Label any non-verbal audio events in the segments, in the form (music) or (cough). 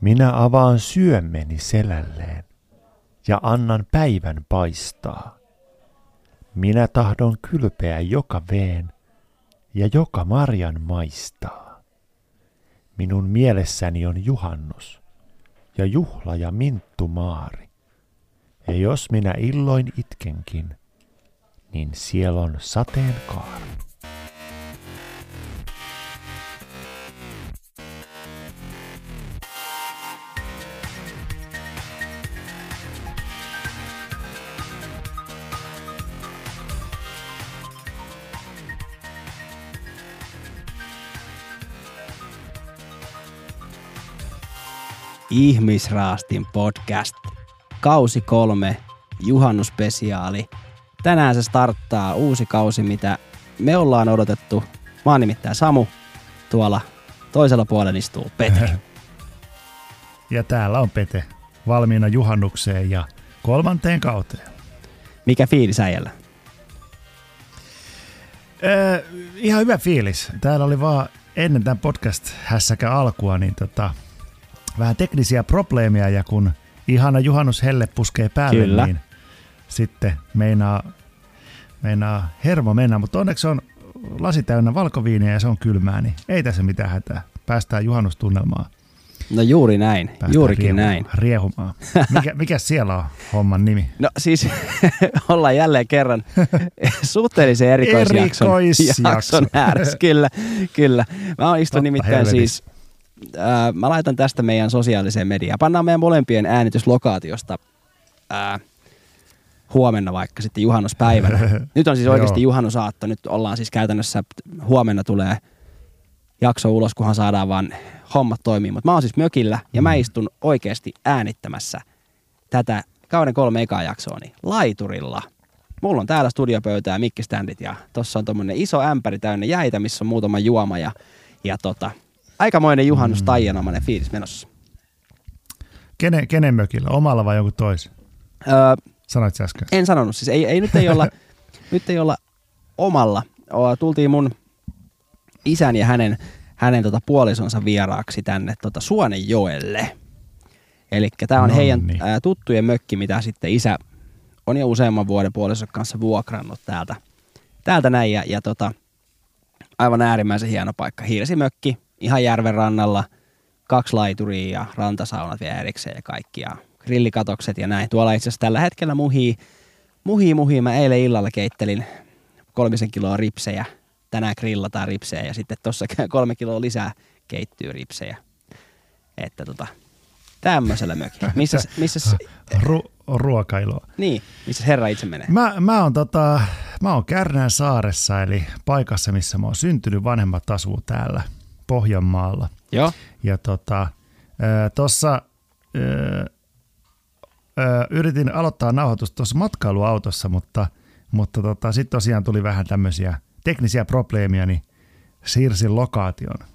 Minä avaan syömmeni selälleen ja annan päivän paistaa. Minä tahdon kylpeä joka veen ja joka marjan maistaa. Minun mielessäni on juhannus ja juhla ja minttumaari. Ja jos minä illoin itkenkin, niin siellä on sateenkaari. Ihmisraastin podcast. Kausi kolme, juhannuspesiaali. Tänään se starttaa uusi kausi, mitä me ollaan odotettu. Mä oon nimittäin Samu. Tuolla toisella puolella istuu Petri. (laughs) Ja täällä on Pete valmiina juhannukseen ja kolmanteen kauteen. Mikä fiilis äijällä? Öö, ihan hyvä fiilis. Täällä oli vaan ennen tämän podcast-hässäkä alkua, niin tota, vähän teknisiä probleemia ja kun ihana juhannus helle puskee päälle, Kyllä. niin sitten meinaa, meinaa hermo mennä, mutta onneksi on lasi täynnä valkoviiniä ja se on kylmää, niin ei tässä mitään hätää. Päästään juhannustunnelmaan. No juuri näin, Päästään juurikin riehu- näin. Riehumaan. Mikä, mikä siellä on homman nimi? (laughs) No siis (laughs) ollaan jälleen kerran (laughs) suhteellisen erikoisjakson Erikoisjakson. jakson ääressä. Kyllä, kyllä. Mä oon istun Totta nimittäin helvetissä. siis, ää, mä laitan tästä meidän sosiaaliseen mediaan. Pannaan meidän molempien äänityslokaatiosta ää, huomenna vaikka sitten juhannuspäivänä. (laughs) Nyt on siis oikeasti juhannusaatto. Nyt ollaan siis käytännössä, huomenna tulee jakso ulos, kunhan saadaan vaan hommat toimii. Mutta mä oon siis mökillä ja mä istun oikeasti äänittämässä tätä kauden kolme ekaa jaksoa niin laiturilla. Mulla on täällä studiopöytä ja mikkiständit ja tossa on tommonen iso ämpäri täynnä jäitä, missä on muutama juoma ja, ja tota, aikamoinen juhannus mm. taianomainen fiilis menossa. Kenen, kenen mökillä? Omalla vai joku tois? Öö, Sanoit äsken. en sanonut, siis ei, ei nyt ei olla, (laughs) nyt ei olla omalla. Tultiin mun isän ja hänen, hänen tota puolisonsa vieraaksi tänne tota Suonenjoelle. Eli tämä on No heidän niin. ää, tuttujen mökki, mitä sitten isä on jo useamman vuoden puolisonsa kanssa vuokrannut täältä, täältä näin. Ja, ja tota, aivan äärimmäisen hieno paikka. Hiirsimökki, ihan järven rannalla, kaksi laituria ja rantasaunat vielä erikseen ja kaikki. Ja grillikatokset ja näin. Tuolla itse asiassa tällä hetkellä muhii, muhii, muhii. Mä eilen illalla keittelin kolmisen kiloa ripsejä. Tänään grillataan ripsejä ja sitten tuossa (laughs) kolme kiloa lisää keittyy ripsejä. Että tota, tämmöisellä mökillä. Missä, (laughs) missä, Ru- ruokailua. niin, missä herra itse menee? Mä, mä oon, tota, mä oon Kärnän saaressa, eli paikassa, missä mä oon syntynyt. Vanhemmat asuu täällä Pohjanmaalla. Joo. Ja tota, tuossa yritin aloittaa nauhoitusta tuossa matkailuautossa, mutta, mutta tota, sitten tosiaan tuli vähän tämmöisiä teknisiä probleemia, niin siirsin lokaation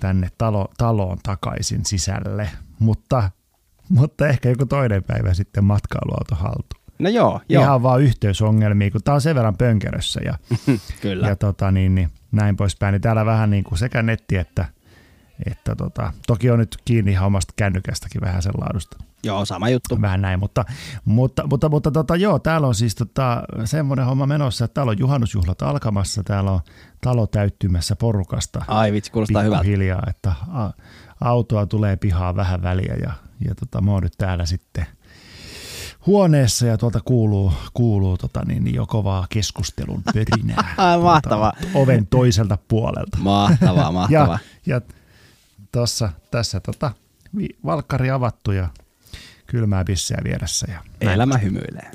tänne talo, taloon takaisin sisälle. Mutta, mutta ehkä joku toinen päivä sitten matkailuauto haltu. No joo, joo. Ihan vaan yhteysongelmia, kun tää on sen verran pönkerössä ja, (laughs) Kyllä. ja tota, niin, niin, näin poispäin. Niin täällä vähän niin kuin sekä netti että, että tota, toki on nyt kiinni ihan omasta kännykästäkin vähän sen laadusta. Joo, sama juttu. Vähän näin, mutta, mutta, mutta, mutta tota, joo, täällä on siis tota, semmoinen homma menossa, että täällä on juhannusjuhlat alkamassa, täällä on talo täyttymässä porukasta Ai vitsi, kuulostaa hyvältä. hiljaa, että a, autoa tulee pihaa vähän väliä ja, ja tota, mä oon nyt täällä sitten huoneessa ja tuolta kuuluu, kuuluu tota, niin, niin jo kovaa keskustelun pörinää. (laughs) Mahtavaa. Tuolta oven toiselta puolelta. Mahtavaa, (laughs) mahtavaa. Ja, ja tossa, tässä tota, valkkari avattu ja kylmää pisseä vieressä. Ja näin. Elämä hymyilee.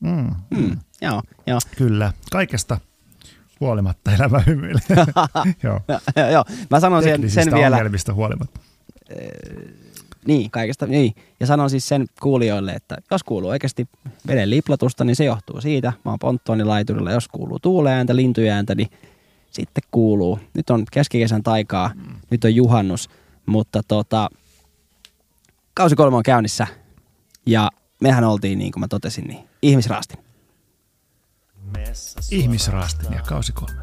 Mm, Mm, joo, joo. kyllä, kaikesta huolimatta elämä hymyilee. (laughs) Joo, joo, joo. Mä sanon sen, sen vielä, ongelmista huolimatta. Niin, kaikesta, niin. Ja sanon siis sen kuulijoille, että jos kuuluu oikeasti veden liplatusta, niin se johtuu siitä. Mä oon ponttoonilaiturilla, jos kuuluu tuuleääntä, lintuääntä, niin sitten kuuluu. Nyt on keskikesän taikaa, mm. nyt on juhannus, mutta tota, kausi kolme on käynnissä ja mehän oltiin, niin kuin mä totesin, niin ihmisraasti. Ihmisraastin ja kausi kolme.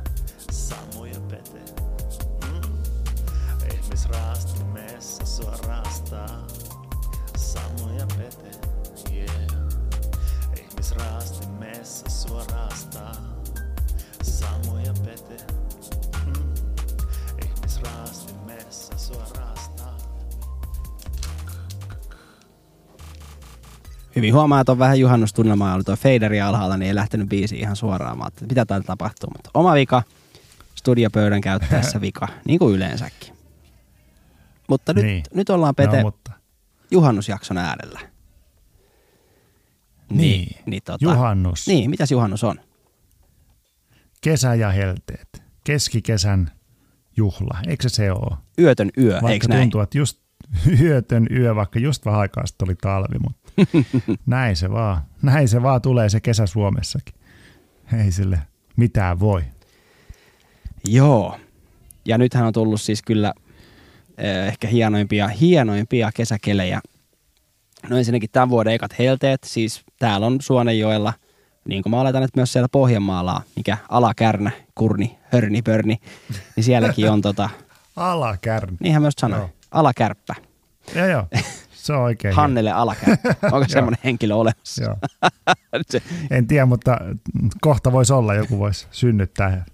Hyvin huomaa, että on vähän juhannustunnelmaa ollut tuo faderi alhaalla, niin ei lähtenyt biisi ihan suoraan. Mä että mitä täällä tapahtuu. Mutta oma vika, studiopöydän käyttäessä (laughs) vika, niin kuin yleensäkin. Mutta nyt, Niin. nyt ollaan Pete No, mutta juhannusjakson äärellä. Niin. niin tota, juhannus, Niin, mitäs juhannus on? kesä ja helteet. Keskikesän juhla, eikö se se ole? Yötön yö, Vaikka eikö näin? tuntuu, että just (laughs) yötön yö, vaikka just vähän aikaa sitten oli talvi, mutta (laughs) näin se vaan. Näin se vaan tulee se kesä Suomessakin. Ei sille mitään voi. Joo. Ja nythän on tullut siis kyllä eh, ehkä hienoimpia, hienoimpia kesäkelejä. No ensinnäkin tämän vuoden ekat helteet, siis täällä on Suonenjoella, niin kuin mä oletan, että myös siellä Pohjanmaalla, mikä alakärnä, kurni, hörni, pörni, niin sielläkin on tota, (laughs) Alakärn. niinhän myös sanoi, Joo. alakärppä. Joo, joo. (laughs) Se on oikein. Hannele alakärppä. (laughs) Onko semmoinen henkilö olemassa? Joo. (laughs) Se- En tiedä, mutta kohta voisi olla, joku voisi synnyttää.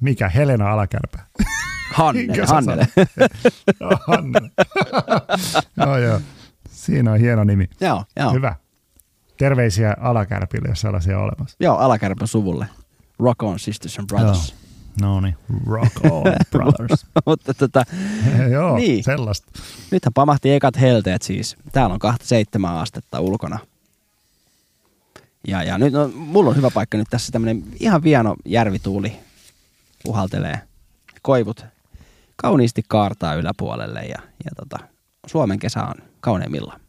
Mikä? Helena Alakärpä. (laughs) Hannele, Hannele. Joo, Hannele. joo, joo. Siinä on hieno nimi. joo, joo. Hyvä. Terveisiä Alakärpille, jos sellaisia on olemassa. Joo, alakärpän suvulle. Rock on, sisters and brothers. No niin, rock on, (laughs) brothers. Mutta tota, (laughs) joo, Niin. sellaista. nythän pamahti ekat helteet siis. Täällä on 27 astetta ulkona. Ja, ja nyt no, mulla on hyvä paikka nyt tässä tämmönen ihan vieno järvituuli puhaltelee. Koivut kauniisti kaartaa yläpuolelle ja, ja tota, Suomen kesä on kauneimmillaan.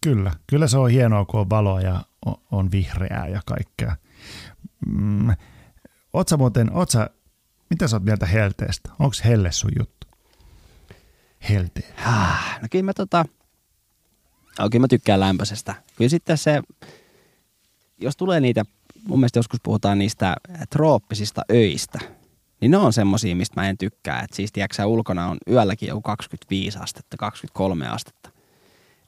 Kyllä, kyllä se on hienoa, kun on valoa ja on vihreää ja kaikkea. Mm. Oot sä muuten, oot sä, mitä sä oot mieltä helteestä? Onko helle sun juttu? Helteet. Ah, No kyllä mä tota, oh, kyllä mä tykkään lämpöisestä. Kyllä sitten se, jos tulee niitä, mun mielestä joskus puhutaan niistä trooppisista öistä, niin ne on semmosia, mistä mä en tykkää. Et siis tiedätkö, ulkona on yölläkin joku 25 astetta, 23 astetta.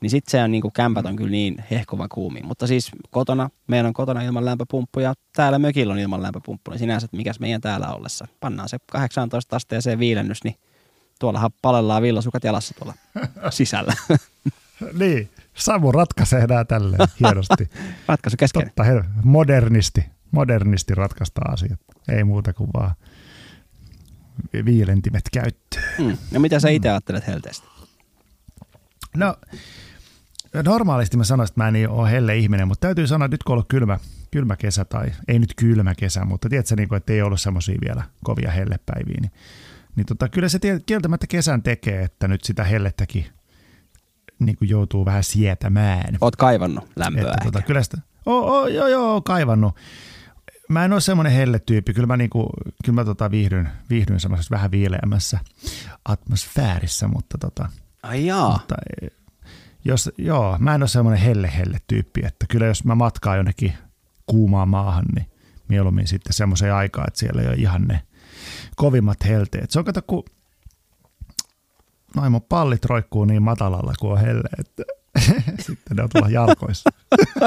Niin sit se on niinku, kämpät on kyllä niin hehkuva kuumi. Mutta siis kotona, meillä on kotona ilman lämpöpumppu ja täällä mökillä on ilman lämpöpumppu. Niin sinänsä, että mikäs meidän täällä ollessa. Pannaan se 18 asteeseen viilennys, niin tuollahan palellaan villasukat jalassa tuolla (laughs) sisällä. (laughs) Niin, Samu ratkaisee nämä tälleen (laughs) hienosti. Ratkaisu kesken. Totta, he, modernisti, modernisti ratkaista asiat. Ei muuta kuin vaan vi- viilentimet käyttöön. Mm. No mitä sä itse ajattelet helteestä? No, normaalisti mä sanoisin, että mä en ole helle ihminen, mutta täytyy sanoa, että nyt kun on ollut kylmä, kylmä kesä, tai ei nyt kylmä kesä, mutta tiedätkö, niin kuin, että ei ollut semmoisia vielä kovia hellepäiviä, niin, niin tota, kyllä se kieltämättä kesän tekee, että nyt sitä hellettäkin niin kuin joutuu vähän sietämään. Oot kaivannut lämpöä Että ehkä. tota, kyllä sitä, oh, oh, joo, joo, kaivannut. Mä en ole semmoinen helletyyppi. Kyllä mä, niinku, kyllä mä tota viihdyn, viihdyn semmoisessa vähän viileämmässä atmosfäärissä, mutta, tota, Ai jaa. mutta jos, joo, mä en ole semmoinen helle-helle tyyppi, että kyllä jos mä matkaan jonnekin kuumaan maahan, niin mieluummin sitten semmoiseen aikaan, että siellä ei ole ihan ne kovimmat helteet. Se on kato, kun noin mun pallit roikkuu niin matalalla kuin on helle, että (laughs) sitten ne on tuolla jalkoissa.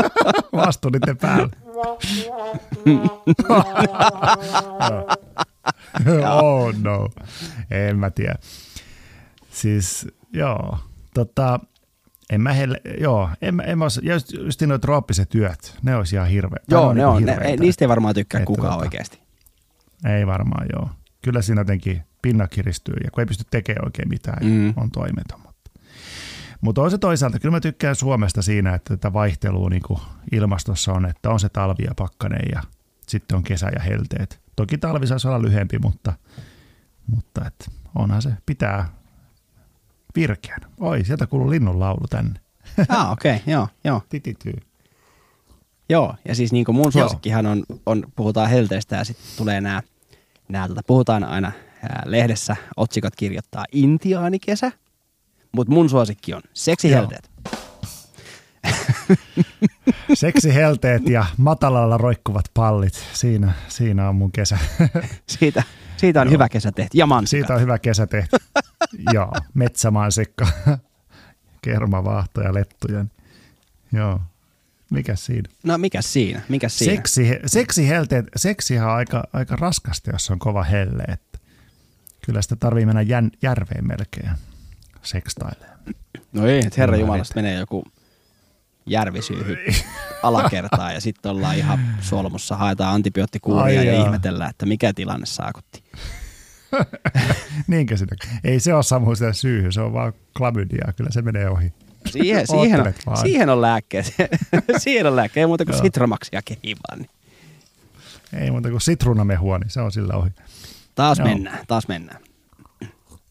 (laughs) Vastu niiden päällä. (laughs) oh no, en mä tiedä. Siis joo, tota, en mä helle, joo, en mä, en mä osaa, just, just nuo trooppiset työt, ne olisi ihan hirveä. Joo, ne niinku on. Ne, hirveitä. ei, niistä ei varmaan tykkää Että kukaan tota- oikeasti. Ei varmaan, joo. Kyllä siinä jotenkin pinna kiristyy ja kun ei pysty tekemään oikein mitään, Mm. on toimeton. Mutta, mutta on se toisaalta, kyllä mä tykkään Suomesta siinä, että tätä vaihtelua niin kuin ilmastossa on, että on se talvi ja pakkanen ja sitten on kesä ja helteet. Toki talvi saisi olla lyhempi, mutta, mutta et onhan se, pitää virkeän. Oi, sieltä kuuluu linnun laulu tänne. (laughs) Ah, okei, okay, joo, joo. Titityy. Joo, ja siis niin kuin mun suosikkihan on, on, puhutaan helteestä ja sitten tulee nämä, nämä tota, puhutaan aina ää, lehdessä, otsikot kirjoittaa intiaanikesä, mutta mun suosikki on seksihelteet. (laughs) Seksihelteet ja matalalla roikkuvat pallit. Siinä, siinä on mun kesä. Siitä, (laughs) siitä on Joo. hyvä kesä tehty. Ja mansikat. Siitä on hyvä kesä tehty. (laughs) Joo, metsämansikka, (laughs) kermavaahto ja lettuja. Joo, mikä siinä? No mikä siinä? Mikä siinä? Seksi, seksihelteet, seksihän on aika, aika raskasta, jos on kova helle. Että kyllä sitä tarvii mennä jän, järveen melkein sekstailemaan. No ei, että herra Jumalasta menee joku järvisyyhy alakertaan ja sitten ollaan ihan solmussa, haetaan antibioottikuuria ja ihmetellään, että mikä tilanne saakutti. (laughs) Niinkö sitä? Ei se ole Samu se syy, se on vaan klamydia. Kyllä se menee ohi. Siihen, (laughs) siihen, on, vaan. siihen on lääkkeet. (laughs) siihen on lääkkeet, ei muuta kuin sitromaksia kehivaan. Niin. Ei muuta kuin sitruunamehua, niin se on sillä ohi. Taas Joo. mennään, taas mennään.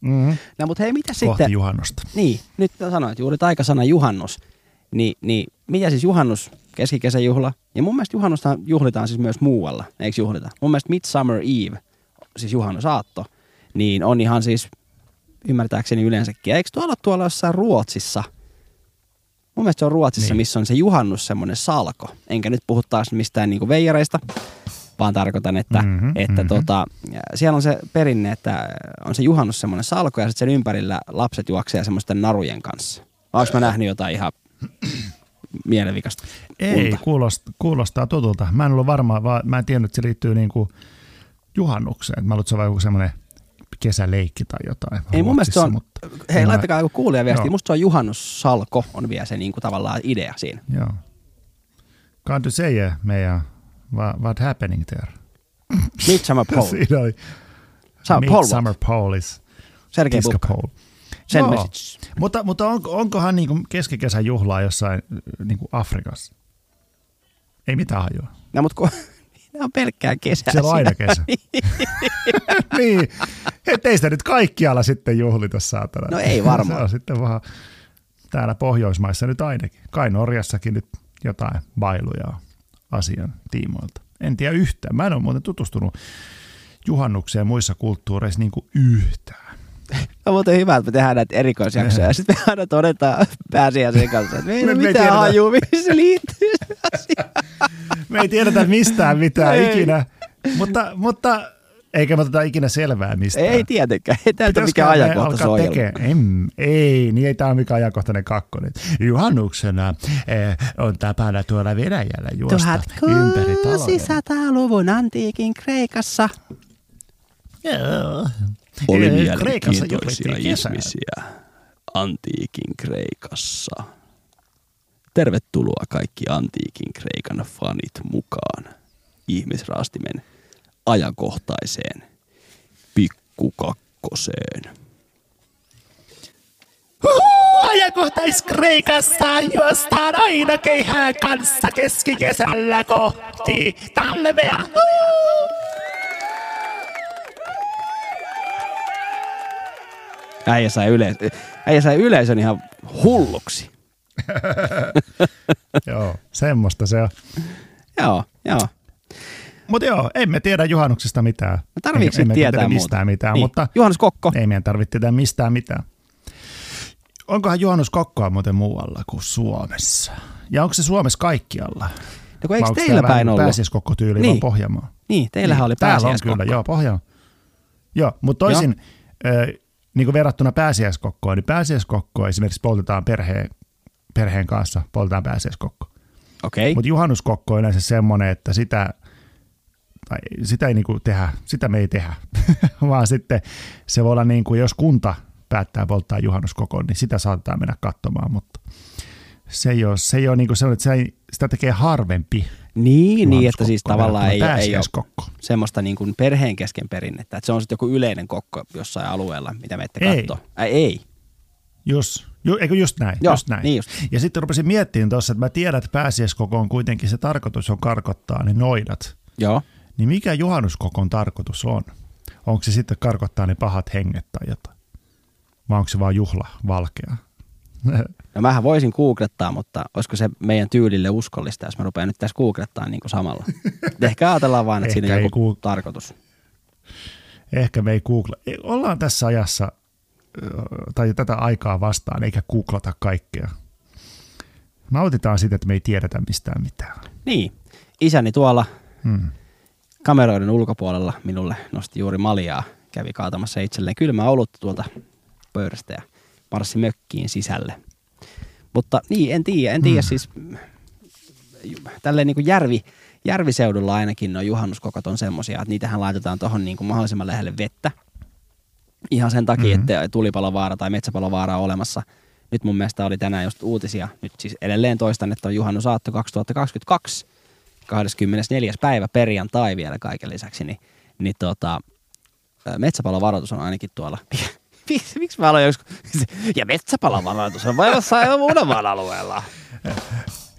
Mm-hmm. No mutta hei, mitä Kohti sitten? juhannusta. Niin, nyt sanoit juuri taikasana juhannus. Niin, niin mitä siis juhannus, keskikesäjuhla? Ja mun mielestä juhannusta juhlitaan siis myös muualla, eikö juhlita? Mun mielestä Midsummer Eve, siis juhannusaatto, niin on ihan siis ymmärtääkseni yleensäkin. Eikö tuolla tuolla jossain Ruotsissa? Mun mielestä se on Ruotsissa, Niin. missä on se juhannus semmoinen salko. Enkä nyt puhu taas mistään niinku veijareista, vaan tarkoitan, että, Mhm, mm-hmm, että mhm. tota, siellä on se perinne, että on se juhannus semmoinen salko ja sitten sen ympärillä lapset juoksee semmoisten narujen kanssa. Onko mä nähnyt jotain ihan (clears throat) mielevikasta Ei, kuulostaa, kuulostaa tutulta. Mä en ollut varma, vaan mä en tiennyt, että se liittyy niinku juhannukseen. Mä luulen, että se on joku semmoinen kesäleikki tai jotain. Ei mun mielestä se on, mutta hei mä- laittakaa joku kuulija viesti, musta se on juhannussalko on vielä se niinku tavallaan idea siinä. Joo. Kan du säga meidän, vad, vad happening there? Midsummer Pole. (laughs) Siinä oli Midsummer Pole is Sergei Bubka. pole. Sen Joo. message. Mutta, mutta on, onkohan niinku keskikesän juhlaa jossain niinku Afrikassa? Ei mitään hajua. No mut kun (laughs) ne on pelkkää kesää. Siellä on aina kesä. (laughs) niin, ettei sitä nyt kaikkialla sitten juhlita saatana. No ei varmaan. Se on sitten vaan täällä Pohjoismaissa nyt ainakin. Kai Norjassakin nyt jotain bailuja asian tiimoilta. En tiedä yhtään. Mä en ole muuten tutustunut juhannukseen muissa kulttuureissa niin kuin yhtään. On muuten hyvä, että me tehdään näitä erikoisjaksoja ja sitten me aina todetaan pääsiäisen kanssa, että me ei Me- ole mitään tiedetä. hajua, mihin se liittyy. Me ei tiedetä mistään mitään Ei. ikinä, mutta, mutta eikä me oteta ikinä selvää mistään. Ei tietenkään, ei täältä mikään alkaa tekee? Em, ei, niin ei tämä ole mikään ajankohtainen kakkonen. Juhannuksena eh, on tapana tuolla Venäjällä juosta ympäri taloja. 1600-luvun antiikin Kreikassa. Joo. Oli Kreikassa mielenkiintoisia ihmisiä antiikin Kreikassa. Tervetuloa kaikki antiikin Kreikan fanit mukaan ihmisraastimen ajankohtaiseen pikkukakkoseen. Ajankohtais Kreikassa juostaan aina keihään kanssa keskikesällä kohti talvea. Äijä sai, yleis- äijä sai yleisön ihan hulluksi. (laughs) Joo, semmoista se on. Joo, joo. Mutta joo, emme tiedä juhannuksesta mitään. No emme nyt tietää tiedä muuta? mistään mitään, Niin. mutta Juhannus Kokko. ei meidän tarvitse tietää mistään mitään. Onkohan juhannuskokkoa muuten muualla kuin Suomessa? Ja onko se Suomessa kaikkialla? No eikö teillä päin niin ollut? pääsiäiskokko tyyli niin. Niin. vaan Pohjanmaa? Niin, teillähän oli Täällä on pääsiäiskokko. kyllä, joo, Pohjanmaa. Joo, mutta toisin, ö, niin kuin verrattuna pääsiäiskokkoon, niin pääsiäiskokkoa esimerkiksi poltetaan perheen, perheen kanssa, poltetaan pääsiäiskokko. Okei. Mutta juhannuskokko on yleensä semmoinen, että sitä, tai sitä ei niinku tehdä, sitä me ei tehdä, (laughs) vaan sitten se voi olla niin kuin, jos kunta päättää polttaa juhannuskokon, niin sitä saatetaan mennä katsomaan, mutta se ei ole, se ei ole niin kuin sellainen, että se ei, sitä tekee harvempi Niin, niin, että siis tavallaan ei, ei ole semmoista niin kuin perheen kesken perinnettä, että se on sitten joku yleinen kokko jossain alueella, mitä me ette Ei. katsoa. Ai, ei. Just, ju, eikö just näin? Joo, just näin. niin just. Ja sitten rupesin miettimään tuossa, että mä tiedän, että pääsiäiskoko on kuitenkin se tarkoitus on karkottaa ne noidat. Joo. Niin mikä juhannuskokon tarkoitus on? Onko se sitten karkottaa ne pahat henget tai jotain? Vai onko se vaan juhla valkea? (laughs) No mähän voisin googlettaa, mutta olisiko se meidän tyylille uskollista, jos mä rupean nyt tässä googlettaa niin kuin samalla. Ehkä ajatellaan vaan, että siinä on joku goog- tarkoitus. Ehkä me ei google. ei- Ollaan tässä ajassa tai tätä aikaa vastaan, eikä googlata kaikkea. Nautitaan siitä, että me ei tiedetä mistään mitään. Niin. Isäni tuolla Hmm. kameroiden ulkopuolella minulle nosti juuri maljaa. Kävi kaatamassa itselleen kylmää olutta tuolta pöydästä ja marssi mökkiin sisälle. Mutta niin, en tiedä. En tiedä Hmm. siis tälleen niin kuin järvi, järviseudulla ainakin nuo juhannuskokot on semmosia, että niitähän laitetaan tuohon niin kuin mahdollisimman lähelle vettä. Ihan sen takia, Mhm. mm-hmm. että tulipalovaara tai metsäpalovaara on olemassa. nyt mun mielestä oli tänään just uutisia. Nyt siis edelleen toistan, että on juhannusaatto 2022, 24. päivä perjantai vielä kaiken lisäksi, niin, niin tota, metsäpalovaroitus on ainakin tuolla. (laughs) Miksi, miksi mä aloin joskus? (laughs) Ja metsäpalovaroitus on voimassa aivan Uudenmaan alueella.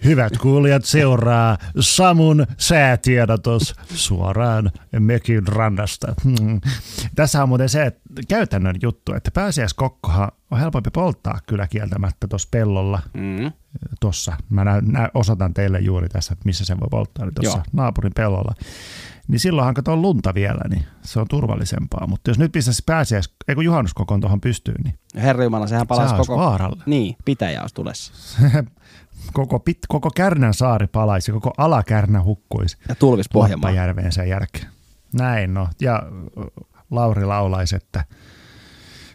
Hyvät kuulijat seuraa Samun säätiedotus suoraan Mekin rannasta. Hmm. (laughs) Tässä on muuten se käytännön juttu, että pääsiäiskokkohan on helpompi polttaa kyllä kieltämättä tuossa pellolla. Mm. Tuossa. Mä nä- nä- osoitan teille juuri tässä, että missä se voi polttaa, niin tuossa naapurin pellolla. Niin silloinhan kato on lunta vielä, niin se on turvallisempaa. Mutta jos nyt pistäisi pääsiäis, ei kun juhannuskokon tuohon pystyyn, niin Herra Jumala, sehän palaisi olisi koko... vaaralla. Niin, pitäjä olisi tulessa. (laughs) koko, pit, koko Kärnän saari palaisi, koko alakärnä hukkuisi. Ja tulvis Pohjanmaa. Lappajärveen sen jälkeen. Näin no. Ja Lauri laulaisi, että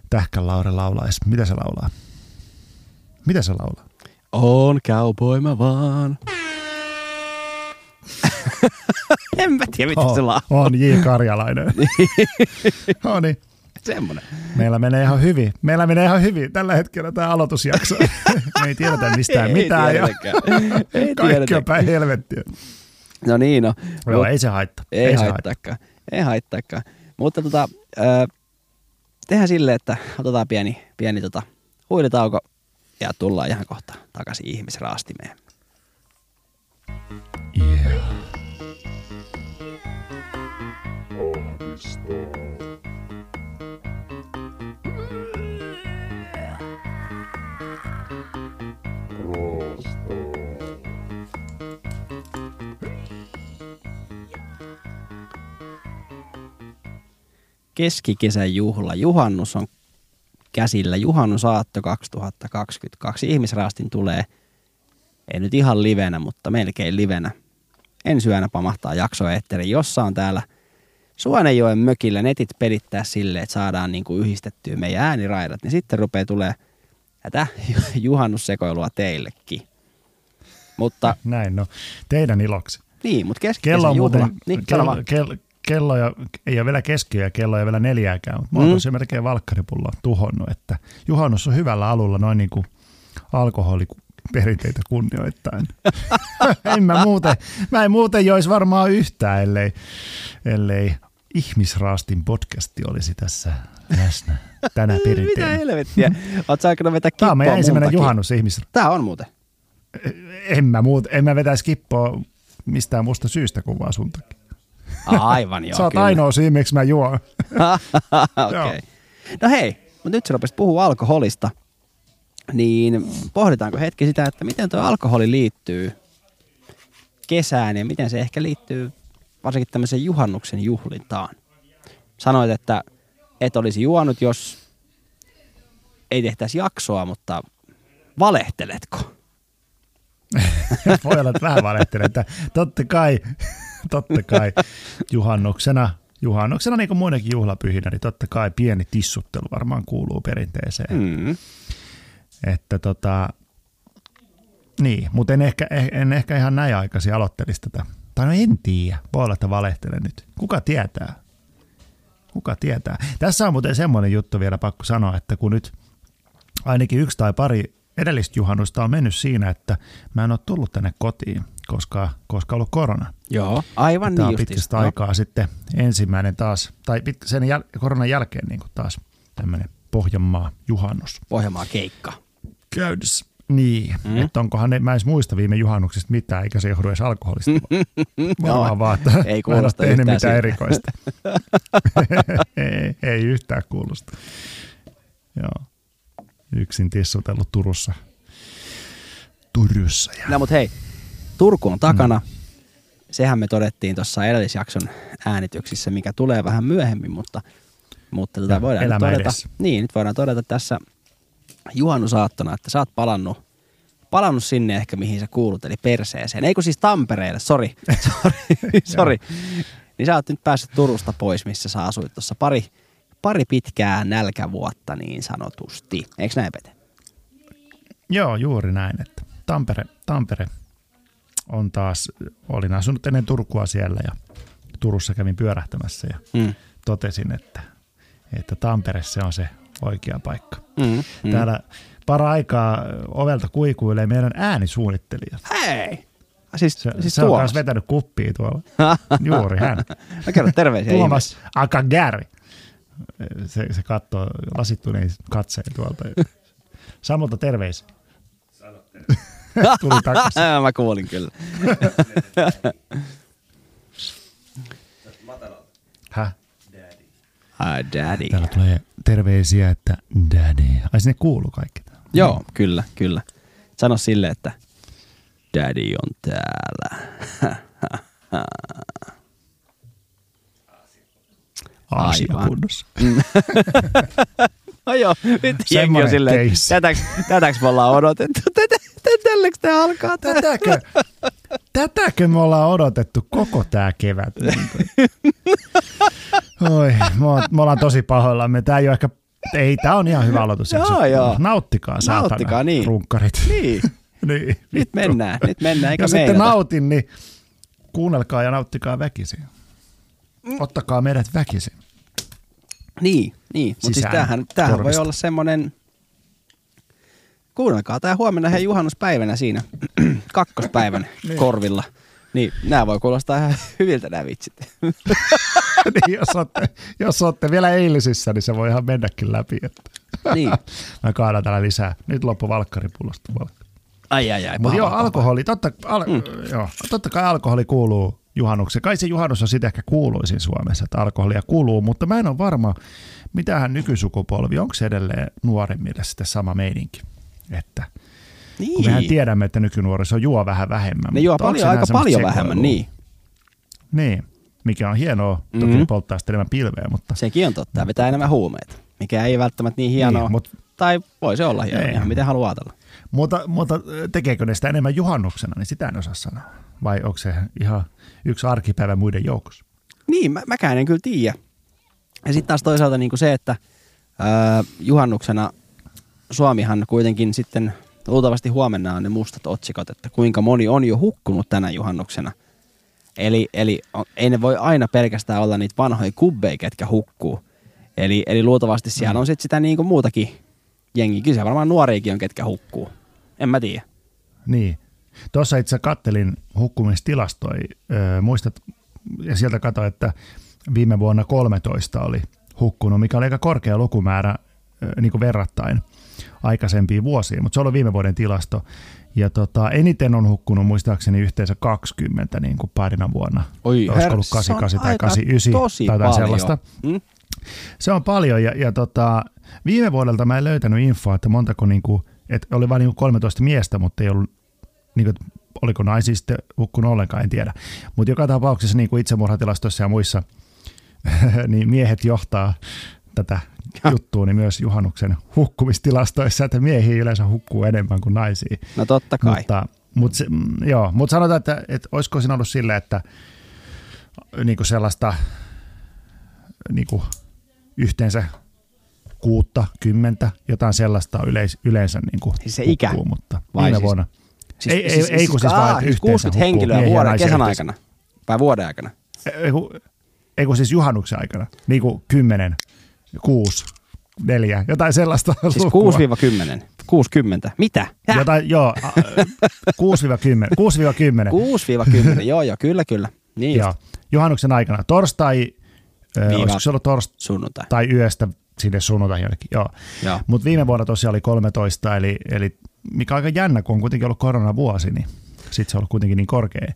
Tähkän Lauri laulaisi. Mitä se laulaa? Mitä se laulaa? On cowboy mä vaan. En mä tiedä, mitä se laulaa. on J. Karjalainen. (laughs) no niin. Semmonen. Meillä menee ihan hyvin. Meillä menee ihan hyvin tällä hetkellä tämä aloitusjakso. (laughs) Me ei tiedetä mistään Ei mitään. ja. Ei kaikki on päin helvettiä. No niin, no. Joo, Mut- ei se haittaa. Ei, ei haittaakaan. Ei haittaakaan. Mutta tota, ö, tehdään silleen, että otetaan pieni, pieni tota, huilitauko ja tullaan ihan kohta takaisin ihmisraastimeen. Yeah. Keskikesän juhla. Juhannus on käsillä. Juhannusaatto 2022. Ihmisraastin tulee, ei nyt ihan livenä, mutta melkein livenä. Ensi yönä pamahtaa jakso eetteri, jossa on täällä Suonenjoen mökillä netit pelittää silleen, että saadaan niinku yhdistettyä meidän ääniraidat, niin sitten rupeaa tulee tätä (laughs) juhannussekoilua teillekin. Mutta Näin, no. Teidän iloksi. niin, mutta Kello keskikesän on juhla. muuten, niin, kello, kello, kello jo, ei ole vielä keskiö ja kello ole vielä neljääkään, mutta mä oon Mm. melkein valkkaripulloa tuhonnut, että juhannus on hyvällä alulla noin niin kuin alkoholiperinteitä kunnioittain. (laughs) en mä muuten, mä en muuten joisi varmaan yhtään, ellei, ellei ihmisraastin podcasti olisi tässä läsnä tänä Mitä perinteenä. helvettiä? Oot sä aikanaan vetää Tämä kippoa on meidän ensimmäinen juhannus ihmis... Tää on muuten. En mä, muut, en mä vetäisi kippoa mistään muusta syystä kuin vaan sun takia. Aivan joo, Sä oot kyllä. ainoa syy, miksi mä juon. (laughs) Okei. Okay. No hei, mutta nyt sä rupesit puhua alkoholista. Niin pohditaanko hetki sitä, että miten tuo alkoholi liittyy kesään ja miten se ehkä liittyy varsinkin tämmöisen juhannuksen juhlintaan. Sanoit, että et olisi juonut, jos ei tehtäisi jaksoa, mutta valehteletko? (laughs) Voi olla, että vähän valehtelen, että totta kai, totta kai juhannuksena, juhannuksena niin kuin muidenkin juhlapyhinä, niin totta kai pieni tissuttelu varmaan kuuluu perinteeseen. Mm. Että tota, niin, mutta en ehkä, en ehkä ihan näin aikaisin aloittelisi tätä. Tai no en tiedä, voi olla, että valehtelen nyt. Kuka tietää? Kuka tietää? Tässä on muuten semmoinen juttu vielä pakko sanoa, että kun nyt ainakin yksi tai pari edellistä juhannusta on mennyt siinä, että mä en ole tullut tänne kotiin, koska, koska on ollut korona. Joo, aivan Tämä niin pitkästä aikaa sitten ensimmäinen taas, tai sen jäl, koronan jälkeen niin kuin taas tämmöinen Pohjanmaa juhannus Pohjanmaa keikka. Käydessä. Niin, Mm. että onkohan ne, mä en edes muista viime juhannuksista mitään, eikä se johdu edes alkoholista. (laughs) Varmaan Joo, vaan, että ei (laughs) en ole kuulosta yhtään mitään siltä. erikoista. (laughs) ei, ei yhtään kuulosta. Joo. Yksin tissutellut Turussa. Turussa. Ja... No mut hei, Turku on takana. Mm. Sehän me todettiin tuossa edellisjakson äänityksissä, mikä tulee vähän myöhemmin, mutta, mutta tota Ja voidaan nyt todeta, edessä. niin, nyt voidaan todeta tässä juhannusaattona, että sä oot palannut, palannut sinne ehkä mihin sä kuulut, eli perseeseen. Ei kun siis Tampereelle, sori, sori, sori. Niin sä oot nyt päässyt Turusta pois, missä sä asuit tuossa pari, pari pitkää nälkävuotta niin sanotusti. Eikö näin Pete? Joo, juuri näin. Että Tampere, Tampere on taas, olin asunut ennen Turkua siellä ja Turussa kävin pyörähtämässä ja Mm. totesin, että, että Tampere se on se oikea paikka. Mm. Mm. Täällä Paraikaa ovelta kuikuilee meidän äänisuunnittelija. Hei! Siis, Se, siis se on myös vetänyt kuppia tuolla. (laughs) Juuri hän. Mä kerron terveisiä Tuomas Akagari. Se, se katsoo lasittuneen katseen tuolta. Samulta terveisiä. Tuli takaisin. (laughs) Mä kuulin kyllä. Häh? Ai daddy. Täällä tulee terveisiä, että daddy. Ai sinne kuuluu kaikki. Joo, kyllä, kyllä. Sano sille, että daddy on täällä. (laughs) Aasia Aivan. kunnossa. (laughs) No joo, nyt jengi on silleen, tätäks, tätäks me ollaan odotettu. Tätä, tälleks tää alkaa? Tätäkö, tätäkö me ollaan odotettu koko tää kevät? Oi, me, ollaan tosi pahoillamme. Tää ei ole ehkä, ei, tää on ihan hyvä aloitus. Joo, joo. Nauttikaa, saatana, Nauttikaa, niin. runkkarit. Niin, (laughs) niin. nyt vittu. mennään, nyt mennään, eikä Jos ette meinata. nautin, niin kuunnelkaa ja nauttikaa väkisin. Ottakaa meidät väkisin. Niin, niin. mutta siis tämähän, tämähän voi olla semmoinen, kuunnelkaa tämä huomenna he juhannuspäivänä siinä, (clears throat) kakkospäivän korvilla. Niin, nämä voi kuulostaa ihan (laughs) hyviltä nämä vitsit. (laughs) niin, jos, olette, jos olette vielä eilisissä, niin se voi ihan mennäkin läpi. Että. niin. (laughs) Mä kaadan täällä lisää. Nyt loppu valkkaripullosta. Ai ai ai, Mutta joo, paha, paha. alkoholi, totta, al, mm. joo, totta kai alkoholi kuuluu juhannukseen. Kai se juhannus on sitä ehkä kuuluisin Suomessa, että alkoholia kuuluu, mutta mä en ole varma, mitähän nykysukupolvi, onko se edelleen nuoremmille sitten sama meininki? Että, Niin. kun mehän tiedämme, että nykynuoriso juo vähän vähemmän. ne juo mutta paljon, aika paljon sekoilua? vähemmän, niin. Niin, mikä on hienoa, toki Mhm. mm-hmm. polttaa sitten enemmän pilveä, mutta Sekin on totta, ja vetää enemmän huumeita, mikä ei välttämättä niin hienoa, Niin, mut- tai voi se olla hienoa, Ei. ihan miten haluaa ajatella. Mutta, mutta tekeekö ne sitä enemmän juhannuksena, niin sitä en osaa sanoa. Vai onko se ihan yksi arkipäivä muiden joukossa? Niin, mä, mäkään en kyllä tiedä. Ja sitten taas toisaalta niin kuin se, että ää, juhannuksena Suomihan kuitenkin sitten luultavasti huomenna on ne mustat otsikot, että kuinka moni on jo hukkunut tänä juhannuksena. Eli, eli ei ne voi aina pelkästään olla niitä vanhoja kubbeja, ketkä hukkuu. Eli, eli luultavasti siellä on sitten sitä niin kuin muutakin jengiä. Kyllä varmaan nuoriakin on, ketkä hukkuu. En mä tiedä. Niin. Tuossa itse kattelin hukkumistilastoja, öö, muistat, ja sieltä katsoin, että viime vuonna 13 oli hukkunut, mikä oli aika korkea lukumäärä niin kuin verrattain aikaisempiin vuosiin, mutta se oli viime vuoden tilasto. Ja tota, eniten on hukkunut muistaakseni yhteensä 20 niin kuin parina vuonna. Oi, Olisiko herra, ollut se on 88 tai aika 89 tosi tai paljon. sellaista. Mm? Se on paljon ja, ja tota, viime vuodelta mä en löytänyt infoa, että montako niinku, että oli vain niinku 13 miestä, mutta ei ollut, niinku, että oliko naisia sitten hukkunut ollenkaan, en tiedä. Mutta joka tapauksessa niinku itsemurhatilastoissa ja muissa, (laughs) niin miehet johtaa tätä juttua, niin myös juhannuksen hukkumistilastoissa, että miehiä yleensä hukkuu enemmän kuin naisia. No totta kai. Mutta, mutta, se, mm, joo, mutta sanotaan, että, että olisiko siinä ollut silleen, että niin kuin sellaista niin kuin yhteensä kuutta, kymmentä, jotain sellaista yleis, yleensä niin kuin Siis se ikä? hukkuu, mutta Vai viime siis- vuonna. ei, ei, ei, kun siis aa, vaan, siis yhteensä 60 hukkuu henkilöä vuoden kesän yhteensä. aikana. Tai vuoden aikana. Ei, kun, ei kun siis juhannuksen aikana, niin kuin kymmenen, kuusi, neljä, jotain sellaista Siis lukua. 6-10. 60. Mitä? Häh? Jotain, joo, a- 6-10, 6-10. 6-10. joo, joo, kyllä, kyllä. Niin Joo, juhannuksen aikana. Torstai, Viiva- olisiko se ollut torstai Sunnuntai. tai yöstä sinne sunnuntai jonnekin, joo. Joo. Mutta viime vuonna tosiaan oli 13, eli, eli mikä aika jännä, kun on kuitenkin ollut koronavuosi, niin sitten se on ollut kuitenkin niin korkea.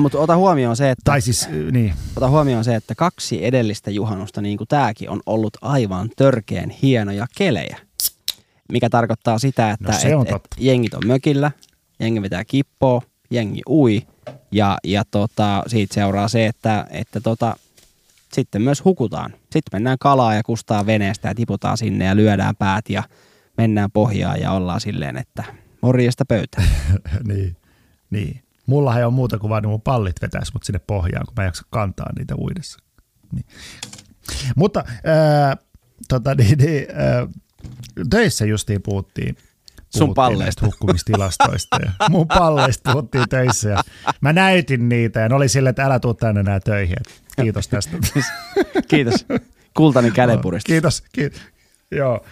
Mutta ota huomioon se, että, Tai siis, niin, ota huomioon se, että kaksi edellistä juhannusta, niin kuin tämäkin, on ollut aivan törkeän hienoja kelejä. Mikä tarkoittaa sitä, että No se et, on et totta. jengit on mökillä, jengi vetää kippoa, jengi ui ja, ja tota, siitä seuraa se, että, että tota, sitten myös hukutaan. Sitten mennään kalaa ja kustaa veneestä ja tiputaan sinne ja lyödään päät ja mennään pohjaan ja ollaan silleen, että morjesta pöytään. (laughs) niin, niin. Mullahan ei ole muuta kuin vaan, mun pallit vetäisi mut sinne pohjaan, kun mä en jaksa kantaa niitä uidessa. Niin. Mutta ää, tota, niin, niin, ää, töissä justiin puhuttiin, Sun puhuttiin palleista. näistä (laughs) hukkumistilastoista. Ja mun palleista puhuttiin töissä ja mä näytin niitä ja ne oli silleen, että älä tuu tänne enää töihin. Kiitos tästä. Kiitos. Kultainen kädenpurista. Kiitos, kiitos. Joo.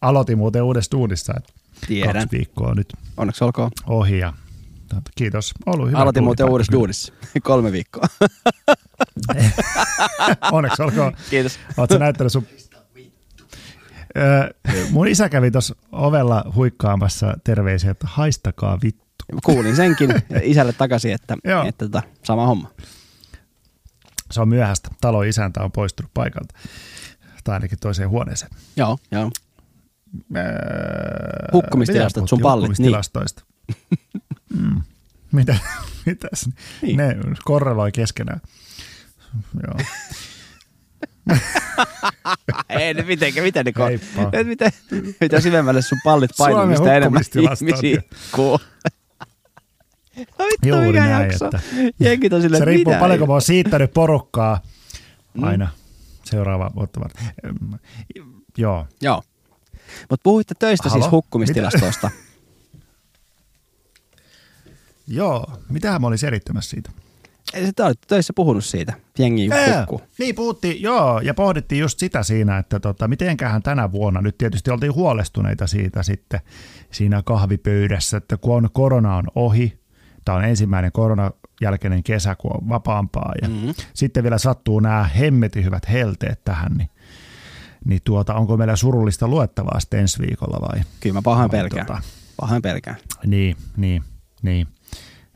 aloitin muuten uudessa duunissa, Tiedän. kaksi viikkoa nyt Onneksi olkoon. ohi ja kiitos. Ollut hyvä Aloitin muuten uudessa kyllä. duunissa. (laughs) Kolme viikkoa. (laughs) Onneksi olkoon. Kiitos. Oletko näyttänyt sun... Mun isä kävi tuossa ovella huikkaamassa terveisiä, että haistakaa vittu. Kuulin senkin (laughs) isälle takaisin, että, että tota, sama homma. Se on myöhäistä. Talon isäntä on poistunut paikalta. Tai ainakin toiseen huoneeseen. Joo, joo. Öö, Hukkumistilastot, sun pallit, Hukkumistilastoista. Mm. Mitä, (laughs) mitäs? Niin. Ne korreloi keskenään. Joo. (laughs) Ei, nyt mitenkä, miten ne ko- Heippa. (laughs) Et miten, mitä syvemmälle sun pallit painuu, mistä enemmän ihmisiä kuulee. No vittu, Juuri mikä näin, jakso. että- Jenkit on silleen, Se riippuu mitä paljonko mä oon siittänyt porukkaa aina seuraava vuotta varten. Joo. Joo. Mutta puhuitte töistä Halo? siis hukkumistilastoista. Joo. Mitähän mä olin selittämässä siitä? Ei se te olitte töissä puhunut siitä. Jengi hukkuu. Niin puhuttiin, joo, ja pohdittiin just sitä siinä, että tota, mitenköhän tänä vuonna, nyt tietysti oltiin huolestuneita siitä sitten siinä kahvipöydässä, että kun on, korona on ohi, tämä on ensimmäinen korona jälkeinen kesä, kun on vapaampaa, ja Mhm. sitten vielä sattuu nämä hemmetin hyvät helteet tähän, niin, niin tuota, onko meillä surullista luettavaa sitten ensi viikolla vai? Kyllä mä vai pelkään. tota, Pahoin pelkään. niin, niin, niin,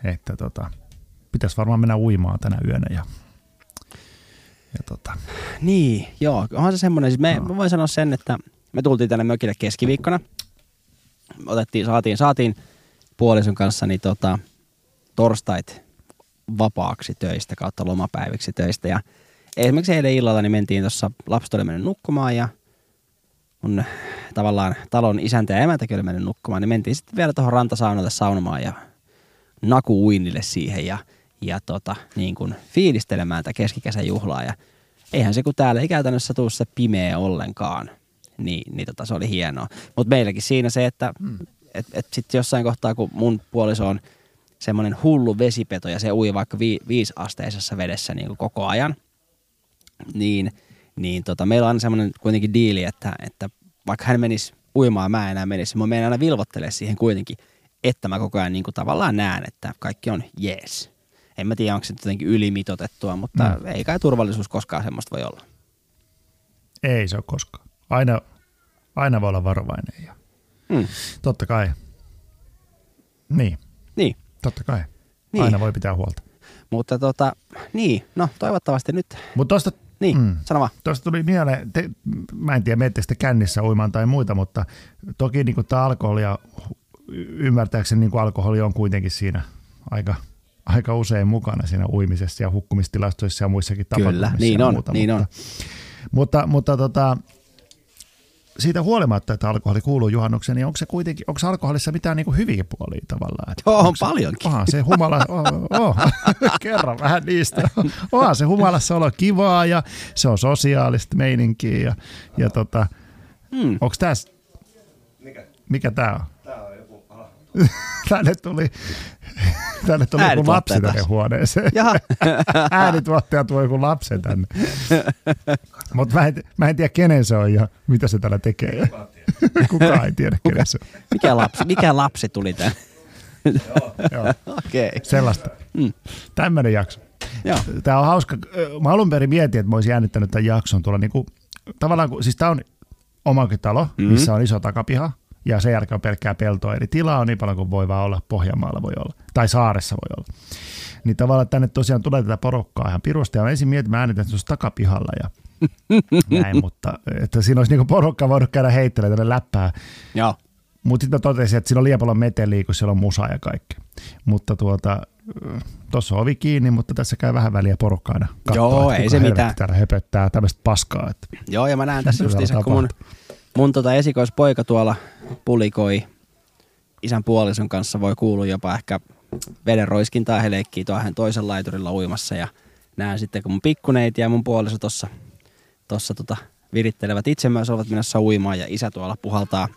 että tota, pitäisi varmaan mennä uimaan tänä yönä ja, ja tota, Niin, joo. Onhan se semmoinen, siis me, mä voin sanoa sen, että me tultiin tänne mökille keskiviikkona. Otettiin, saatiin, saatiin puolison kanssa niin tota, torstait vapaaksi töistä kautta lomapäiviksi töistä. Ja esimerkiksi eilen illalla niin mentiin tuossa, lapset oli mennyt nukkumaan ja mun tavallaan talon isäntä ja emäntäkin oli mennyt nukkumaan, niin mentiin sitten vielä tuohon rantasaunalle saunomaan ja nakuuinnille siihen ja, ja tota, niin kuin fiilistelemään tätä keskikesän juhlaa. Ja eihän se, kun täällä ei käytännössä tuu se pimeä ollenkaan, niin, niin tota, se oli hienoa. Mutta meilläkin siinä se, että mm. et, et sitten jossain kohtaa, kun mun puoliso on semmoinen hullu vesipeto ja se ui vaikka vi, viisiasteisessa vedessä niin kuin koko ajan, niin, niin tota, meillä on semmoinen kuitenkin diili, että, että vaikka hän menisi uimaan, mä en enää menisi. Mä menen aina vilvottelee siihen kuitenkin, että mä koko ajan niin kuin tavallaan näen, että kaikki on jees. En mä tiedä, onko se jotenkin ylimitotettua, mutta mm. ei kai turvallisuus koskaan semmoista voi olla. ei se ole koskaan. Aina, aina voi olla varovainen ja Mm. totta kai, niin, Niin, totta kai, Niin. aina voi pitää huolta. mutta tota, niin, no toivottavasti nyt, Mutta tuosta niin, mm. Sano vaan. Tuosta tuli mieleen, te, mä en tiedä, sitten kännissä uimaan tai muita, mutta toki niin tämä alkoholi ja ymmärtääkseni niin alkoholi on kuitenkin siinä aika, aika usein mukana siinä uimisessa ja hukkumistilastoissa ja muissakin Kyllä, tapahtumissa niin ja on, muuta, niin mutta, Mutta, mutta tota, siitä huolimatta, että alkoholi kuuluu juhannukseen, niin onko se kuitenkin, onko alkoholissa mitään niin kuin hyviä puolia tavallaan? Joo, on paljonkin. Onhan se humala, oh, oh. kerran vähän niistä. Onhan se humalassa olo kivaa ja se on sosiaalista meininkiä ja, ja tota, Mm. onko tässä, mikä, tää on? On (laughs) tänne tuli, tänne tuli joku lapsi tänne taas. huoneeseen. Jaha, (laughs) Äänituottaja tuo joku lapsen tänne. (laughs) Mutta mä, en- mä en tiedä kenen se on ja mitä se täällä tekee. Kukaan ei tiedä kenen se on. mikä lapsi, mikä lapsi tuli tänne? Joo, Okei, okay. sellaista. Mm. Tämmöinen jakso. joo. Tämä on hauska. Mä alun perin mietin, että mä olisin äänittänyt tämän jakson tuolla niinku, tavallaan, kun, siis tämä on omakotitalo, Mhm. missä on iso takapiha, ja sen jälkeen on pelkkää peltoa, eli tilaa on niin paljon kuin voi vaan olla, Pohjanmaalla voi olla, tai saaressa voi olla. Niin tavallaan tänne tosiaan tulee tätä porukkaa ihan pirusta, ja mä ensin mietin, mä äänitän tuossa takapihalla, ja (laughs) näin, mutta että siinä olisi niinku porukka voinut käydä heittelemään tänne läppää, Joo. mutta sitten mä totesin, että siinä on liian paljon meteliä, kun siellä on musa ja kaikki. Mutta tuota, tuossa on ovi kiinni, mutta tässä käy vähän väliä porukkaa aina kattoo, Joo, ei se mitään. Täällä höpöttää tämmöistä paskaa. Että Joo, ja mä näen (laughs) tässä justiinsa, kun mun, mun tota esikoispoika tuolla pulikoi isän puolison kanssa voi kuulua jopa ehkä veden roiskintaa. He leikkii tuohon toisen laiturilla uimassa ja näen sitten, kun mun pikkuneiti ja mun puoliso tuossa tossa tota virittelevät itse myös ovat menossa uimaan ja isä tuolla puhaltaa.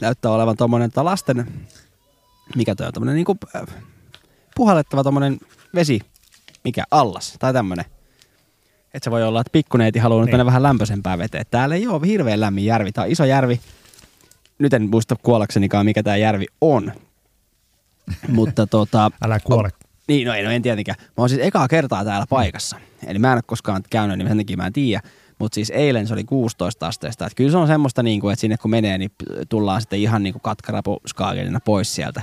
Näyttää olevan tommonen tota lasten, mikä toi on, tommonen niinku äh, puhallettava tommonen vesi, mikä allas tai tämmönen Että se voi olla, että pikkuneiti haluaa Niin. mennä vähän lämpöisempää veteen. Täällä ei ole hirveän lämmin järvi. Tämä on iso järvi. Nyt en muista kuollaksenikaan, mikä tämä järvi on. (laughs) Mutta tota, Älä kuole. niin, no ei, no en tietenkään. Mä oon siis ekaa kertaa täällä paikassa. Eli mä en ole koskaan käynyt, niin sen takia mä en tiedä. Mutta siis eilen se oli 16 asteesta. Että kyllä se on semmoista, niin kuin, että sinne kun menee, niin tullaan sitten ihan niin kuin katkarapuskaakelina pois sieltä.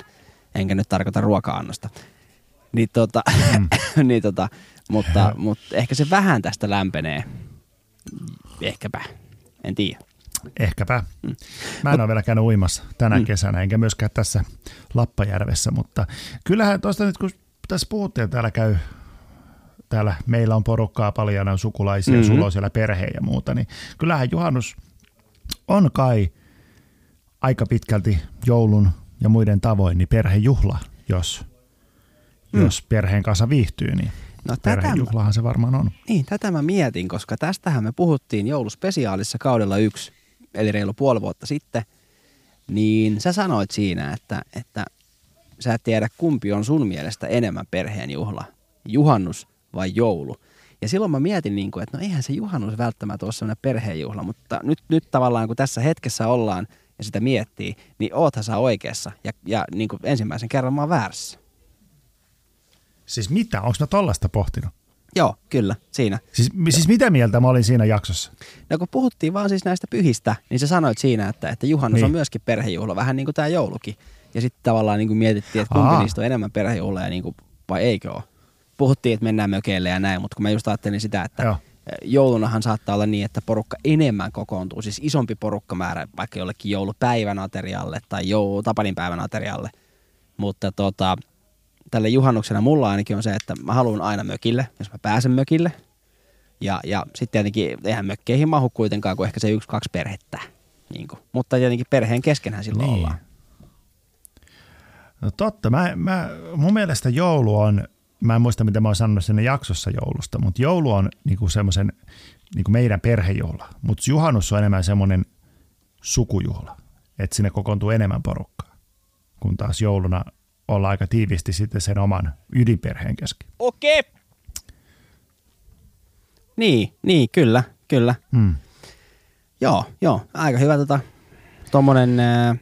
Enkä nyt tarkoita ruoka-annosta. Niin tota, mm. (laughs) niin tota, mutta, mutta ehkä se vähän tästä lämpenee. Ehkäpä. En tiedä. Ehkäpä. Mä en ole vielä käynyt uimassa tänä Mm. kesänä, enkä myöskään tässä Lappajärvessä, mutta kyllähän tuosta nyt kun tässä puhuttiin, että täällä käy, täällä meillä on porukkaa paljon, on sukulaisia, mm-hmm. Mhm. sulla on siellä perhe ja muuta, niin kyllähän juhannus on kai aika pitkälti joulun ja muiden tavoin niin perhejuhla, jos, Mm. jos perheen kanssa viihtyy, niin No perhejuhlahan se varmaan on. Niin, tätä mä mietin, koska tästähän me puhuttiin jouluspesiaalissa kaudella yksi, eli reilu puoli vuotta sitten. Niin sä sanoit siinä, että, että sä et tiedä kumpi on sun mielestä enemmän perheen juhla, juhannus vai joulu. Ja silloin mä mietin, niin kuin, että no eihän se juhannus välttämättä ole sellainen perheenjuhla, mutta nyt, nyt tavallaan kun tässä hetkessä ollaan ja sitä miettii, niin oothan sä oikeassa ja, ja niin kuin ensimmäisen kerran mä oon väärässä. Siis mitä? Onko mä tollasta pohtinut? Joo, kyllä, siinä. Siis, siis mitä mieltä mä olin siinä jaksossa? No kun puhuttiin vaan siis näistä pyhistä, niin sä sanoit siinä, että, että juhannus niin. On myöskin perhejuhla, vähän niin kuin tämä joulukin. Ja sitten tavallaan niin kuin mietittiin, että kumpi Aa. niistä on enemmän perhejuhla ja niin kuin, vai eikö ole. Puhuttiin, että mennään mökeille ja näin, mutta kun mä just ajattelin sitä, että Joo. joulunahan saattaa olla niin, että porukka enemmän kokoontuu, siis isompi porukkamäärä vaikka jollekin joulupäivän aterialle tai joulu, tapaninpäivän aterialle. Mutta tota, tälle juhannuksena mulla ainakin on se, että mä haluan aina mökille, jos mä pääsen mökille. Ja, ja sitten tietenkin eihän mökkeihin mahu kuitenkaan kuin ehkä se yksi, kaksi perhettä. Niin kuin. Mutta tietenkin perheen keskenhän silloin Niin. ollaan. No totta, mä, mä, mun mielestä joulu on, mä en muista mitä mä oon sanonut sinne jaksossa joulusta, mutta joulu on niinku semmoisen niinku meidän perhejuhla, mutta juhannus on enemmän semmoinen sukujuhla, että sinne kokoontuu enemmän porukkaa, kun taas jouluna ollaan aika tiivisti sitten sen oman ydinperheen kesken. Okei. Niin, niin, kyllä, kyllä. Hmm. Joo, joo, aika hyvä tota, tommonen äh,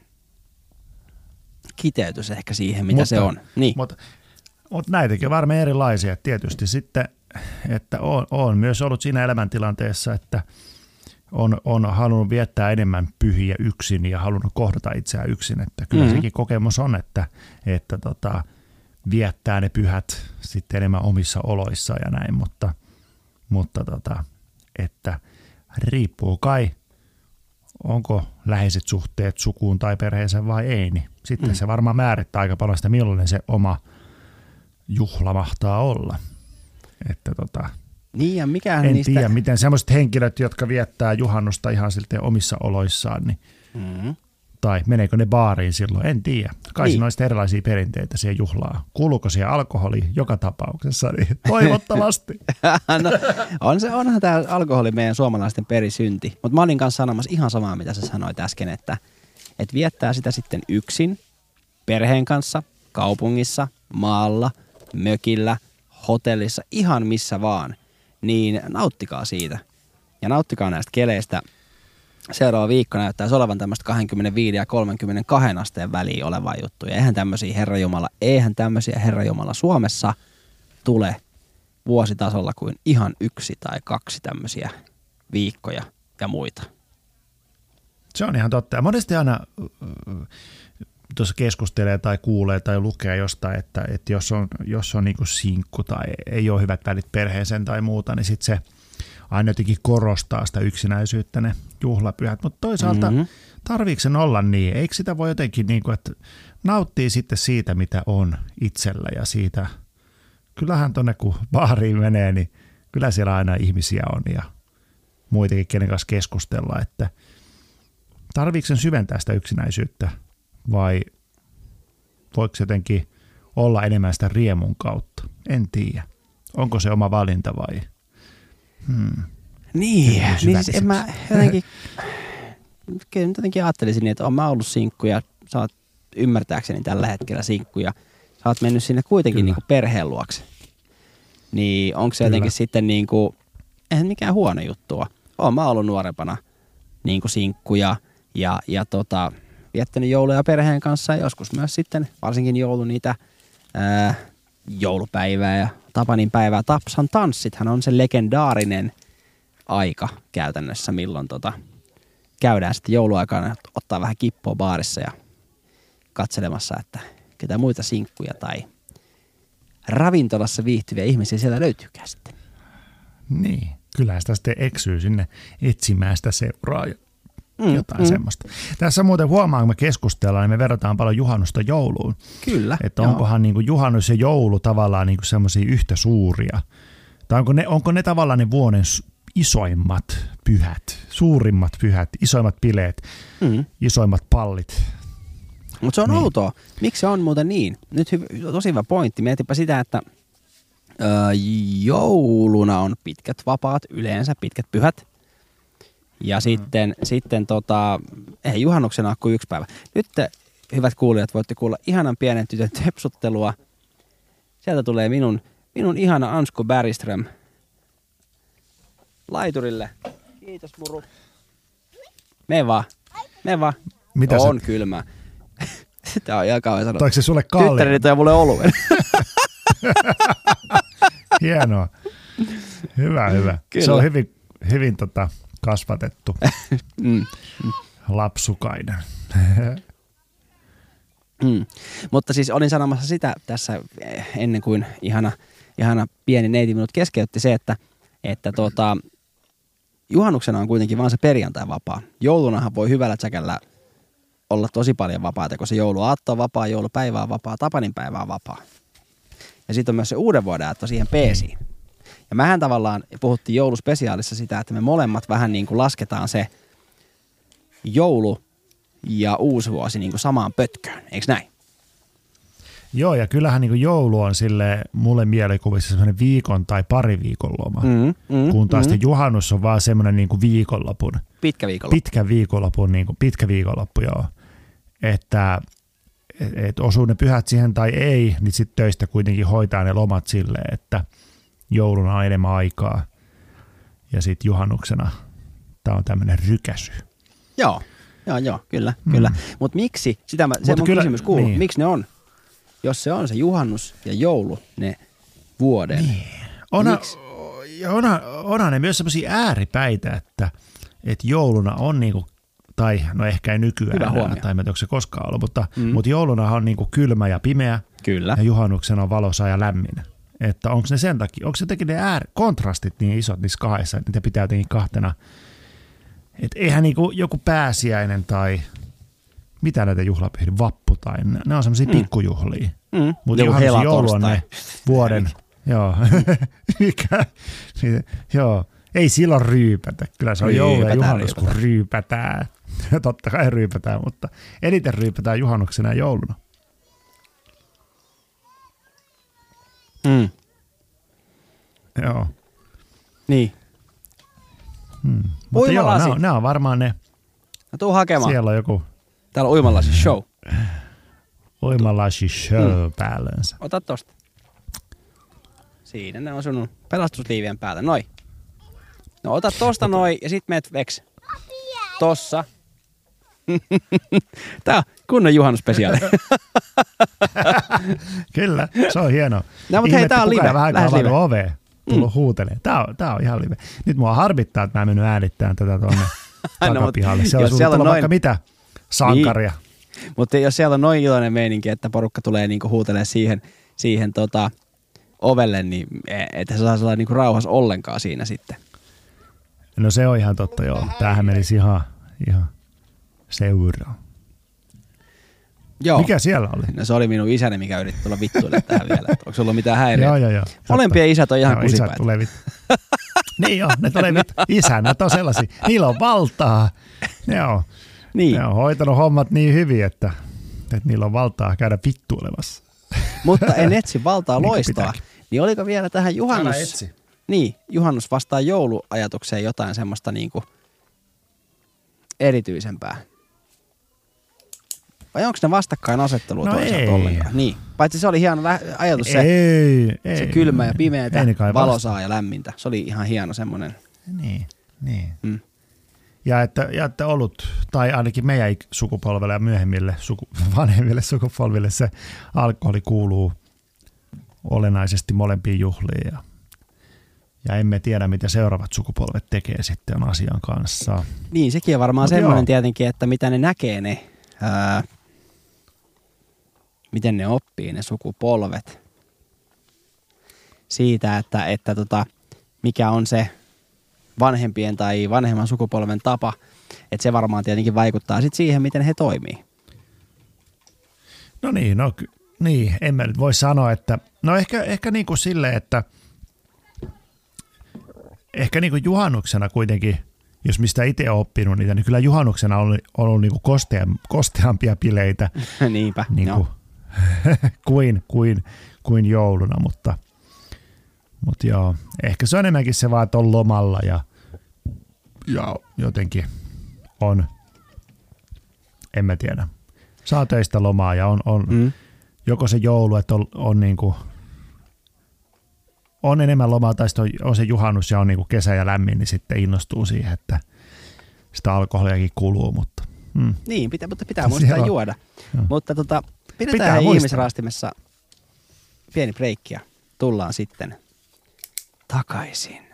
kiteytys ehkä siihen, mitä Mutta- se on. Niin, Mutta mut näitäkin on varmaan erilaisia. Tietysti sitten, että on, on myös ollut siinä elämäntilanteessa, että on, on halunnut viettää enemmän pyhiä yksin ja halunnut kohdata itseään yksin. Että kyllä Mhm. mm-hmm. sekin kokemus on, että, että tota, viettää ne pyhät sitten enemmän omissa oloissa ja näin, mutta, mutta tota, että riippuu kai, onko läheiset suhteet sukuun tai perheeseen vai ei, niin sitten mm. se varmaan määrittää aika paljon sitä, millainen se oma juhla mahtaa olla. Että tota, niin ja mikähän en niistä... tiedä, miten semmoiset henkilöt, jotka viettää juhannusta ihan silti omissa oloissaan, niin, Mm-hmm. tai meneekö ne baariin silloin, en tiedä. Kai Niin. siinä on erilaisia perinteitä siihen juhlaan. Kuuluuko siihen alkoholi joka tapauksessa, niin toivottavasti. (laughs) no, on se, onhan tämä alkoholi meidän suomalaisten perisynti. Mutta mä olin kanssa sanomassa ihan samaa, mitä sä sanoit äsken, että, että viettää sitä sitten yksin, perheen kanssa, kaupungissa, maalla, mökillä, hotellissa, ihan missä vaan, niin nauttikaa siitä. Ja nauttikaa näistä keleistä. Seuraava viikko näyttäisi olevan tämmöistä 25 ja 32 asteen väliin olevaa juttuja. Eihän tämmöisiä herrajumala, eihän tämmöisiä herrajumala Suomessa tule vuositasolla kuin ihan yksi tai kaksi tämmöisiä viikkoja ja muita. Se on ihan totta. Ja monesti aina tuossa keskustelee tai kuulee tai lukee jostain, että, että jos on, jos on niin sinkku tai ei ole hyvät välit perheeseen tai muuta, niin sitten se aina jotenkin korostaa sitä yksinäisyyttä ne juhlapyhät. Mutta toisaalta Mhm. mm-hmm. tarviiko sen olla niin? Eikö sitä voi jotenkin, niin kuin, että nauttii sitten siitä, mitä on itsellä ja siitä, kyllähän tuonne kun baariin menee, niin kyllä siellä aina ihmisiä on ja muitakin, kenen kanssa keskustella, että tarviiko sen syventää sitä yksinäisyyttä vai voiko se jotenkin olla enemmän sitä riemun kautta? En tiedä. Onko se oma valinta vai? Hmm. Niin, niin siis en mä jotenkin, (laughs) kyllä jotenkin ajattelisin niin, että mä ollut sinkku ja sä oot ymmärtääkseni tällä hetkellä sinkku ja sä oot mennyt sinne kuitenkin Kyllä. niin kuin perheen luokse. Niin onko se Kyllä. jotenkin sitten niin kuin, eihän mikään huono juttu ole. Oon mä ollut nuorempana niin kuin sinkkuja ja, ja tota, viettänyt jouluja perheen kanssa ja joskus myös sitten, varsinkin joulu niitä ää, joulupäivää ja Tapanin päivää. Tapsan tanssithan on se legendaarinen aika käytännössä, milloin tota, käydään sitten jouluaikana ottaa vähän kippoa baarissa ja katselemassa, että ketä muita sinkkuja tai ravintolassa viihtyviä ihmisiä siellä löytyykään sitten. Niin, kyllä sitä sitten eksyy sinne etsimään sitä seuraa ja mm, jotain mm. semmoista. Tässä muuten huomaa, kun me keskustellaan, niin me verrataan paljon juhannusta jouluun. Kyllä. Että onkohan niin kuin juhannus ja joulu tavallaan niin semmoisia yhtä suuria. Tai onko ne, onko ne tavallaan ne vuoden isoimmat pyhät, suurimmat pyhät, isoimmat bileet, mm. isoimmat pallit. Mutta se on niin. outoa. Miksi se on muuten niin? Nyt hyv- tosi hyvä pointti. Mietipä sitä, että öö, jouluna on pitkät vapaat, yleensä pitkät pyhät. Ja mm. sitten, sitten tota, ei juhannuksena ole kuin yksi päivä. Nyt te, hyvät kuulijat, voitte kuulla ihanan pienen tytön tepsuttelua. Sieltä tulee minun, minun ihana Ansku Bergström laiturille. Kiitos muru. Me vaan. Me vaan. Mitä on se? kylmä. (laughs) Tää on ihan kauan sanoa. Toiko se sulle kalli? Tyttäreni toi mulle oluen. (laughs) Hienoa. Hyvä, hyvä. Kyllä. Se on hyvin, hyvin tota, kasvatettu (laughs) mm. lapsukainen. mm. Mutta siis olin sanomassa sitä tässä eh, ennen kuin ihana, ihana pieni neiti minut keskeytti se, että, että tota, juhannuksena on kuitenkin vaan se perjantai vapaa. Joulunahan voi hyvällä tsäkällä olla tosi paljon vapaata, kun se jouluaatto on vapaa, joulupäivä on vapaa, Tapanin päivä on vapaa. Ja sitten on myös se uuden vuoden aatto siihen peesiin. Ja mähän tavallaan puhuttiin jouluspesiaalissa sitä, että me molemmat vähän niin kuin lasketaan se joulu ja uusi vuosi niin kuin samaan pötköön, eikö näin? Joo, ja kyllähän niin joulu on sille mulle mielikuvissa semmoinen viikon tai pari viikon loma, mm, mm, kun taas mm. juhannus on vaan semmoinen niin viikonlopun. Pitkä viikonloppu. Pitkä viikonloppu, niin kuin, pitkä viikonloppu, joo. Että et osuu ne pyhät siihen tai ei, niin sitten töistä kuitenkin hoitaa ne lomat silleen, että jouluna on enemmän aikaa ja sitten juhannuksena tämä on tämmöinen rykäsy. Joo, joo, joo, kyllä, mm. kyllä. Mutta miksi, sitä mä, se Mut mun kyllä, kysymys kuuluu, niin. miksi ne on jos se on se juhannus ja joulu, ne vuoden. Niin. Ona, ja ona, onhan ne myös sellaisia ääripäitä, että, että jouluna on niinku, tai no ehkä ei nykyään, enää, tai en tiedä, onko se koskaan ollut, mutta, mm. mutta jouluna on niinku kylmä ja pimeä, Kyllä. ja juhannuksena on valosa ja lämmin. Että onko ne sen takia, onko se jotenkin ne äär, kontrastit niin isot niissä kahdessa, että niitä pitää jotenkin kahtena, että eihän niinku joku pääsiäinen tai mitä näitä juhlapyhiä, vappu tai ne, ne on semmoisia mm. pikkujuhlia. Mm. Mutta juhannus joulu on ne vuoden, (laughs) joo, (laughs) mikä, joo, ei silloin ryypätä, kyllä se on joulu ja juhannus, kun ryypätään. (laughs) Totta kai ryypätään, mutta eniten ryypätään juhannuksena ja jouluna. Mm. Joo. Niin. Hmm. Mutta joo, nämä on, nämä on varmaan ne. No tuu hakemaan. Siellä on joku Täällä on uimalasi show. Uimalasi show mm. päällensä. Ota tosta. Siinä ne on sun pelastusliivien päällä. Noi. No ota tosta noin ja sit meet veks. Tossa. (laughs) Tää on kunnon juhannuspesiaali. (laughs) Kyllä, se on hieno. No, mutta hei, tää on live. Vähän Lähes live. Ove, tullut mm. huutelee. Tää on, tää on ihan live. Nyt mua harmittaa, että mä en mennyt äänittämään tätä tuonne (laughs) takapihalle. Se on noin... vaikka mitä sankaria. Niin. Mutta jos siellä on noin iloinen meininki, että porukka tulee niinku huutelemaan siihen, siihen tota, ovelle, niin e, että se saa olla niinku rauhassa ollenkaan siinä sitten. No se on ihan totta, joo. Tämähän menisi ihan, ihan seuraa. Joo. Mikä siellä oli? No se oli minun isäni, mikä yritti tulla vittuille tähän vielä. (laughs) Onko sulla mitään häiriötä? joo, joo, joo. Molempien isät on ihan joo, kusipäitä. Isät tulee vittu. (laughs) niin joo, ne tulee vittu. Isänät on sellaisia. Niillä on valtaa. Joo. Niin. Ne on hoitanut hommat niin hyvin, että, että niillä on valtaa käydä vittuilemassa. Mutta en (laughs) etsi valtaa niin loistaa. Niin oliko vielä tähän juhannus... etsi. Niin, juhannus vastaan jouluajatukseen jotain semmoista niin kuin erityisempää? Vai onko ne vastakkainasettelua no toisaalta ollenkaan? Niin. Paitsi se oli hieno ajatus se, ei, ei, se kylmä ja pimeätä, valosaa ja lämmintä. Se oli ihan hieno semmoinen. Niin, niin. Mm. Ja että, ja että ollut, tai ainakin meidän sukupolvelle ja myöhemmille suku, (laughs) vanhemmille sukupolville se alkoholi kuuluu olennaisesti molempiin juhliin. Ja, ja emme tiedä, mitä seuraavat sukupolvet tekee sitten asian kanssa. Niin, sekin on varmaan Mut semmoinen joo. tietenkin, että mitä ne näkee ne, ää, miten ne oppii ne sukupolvet. Siitä, että, että tota, mikä on se vanhempien tai vanhemman sukupolven tapa, että se varmaan tietenkin vaikuttaa sit siihen, miten he toimii. No niin, no niin, en mä nyt voi sanoa, että no ehkä, ehkä niin kuin sille, että ehkä niin kuin juhannuksena kuitenkin, jos mistä itse on oppinut niitä, niin kyllä juhannuksena on ollut, ollut niin kuin kostea, kosteampia bileitä. (laughs) Niinpä, niin kuin, (laughs) kuin, kuin, kuin jouluna, mutta, mutta joo, ehkä se on enemmänkin se vaan, että on lomalla ja, ja jotenkin on, en mä tiedä, saa töistä lomaa ja on, on Mm. joko se joulu, että on, on niin kuin, on enemmän lomaa tai sitten on, on se juhannus ja on niin kuin kesä ja lämmin, niin sitten innostuu siihen, että sitä alkoholiakin kuluu, mutta mm. Niin, pitää, mutta pitää muistaa Joo. juoda. Joo. Mutta tota, pidetään Pitää ihmisraastimessa pieni breikki ja tullaan sitten takaisin.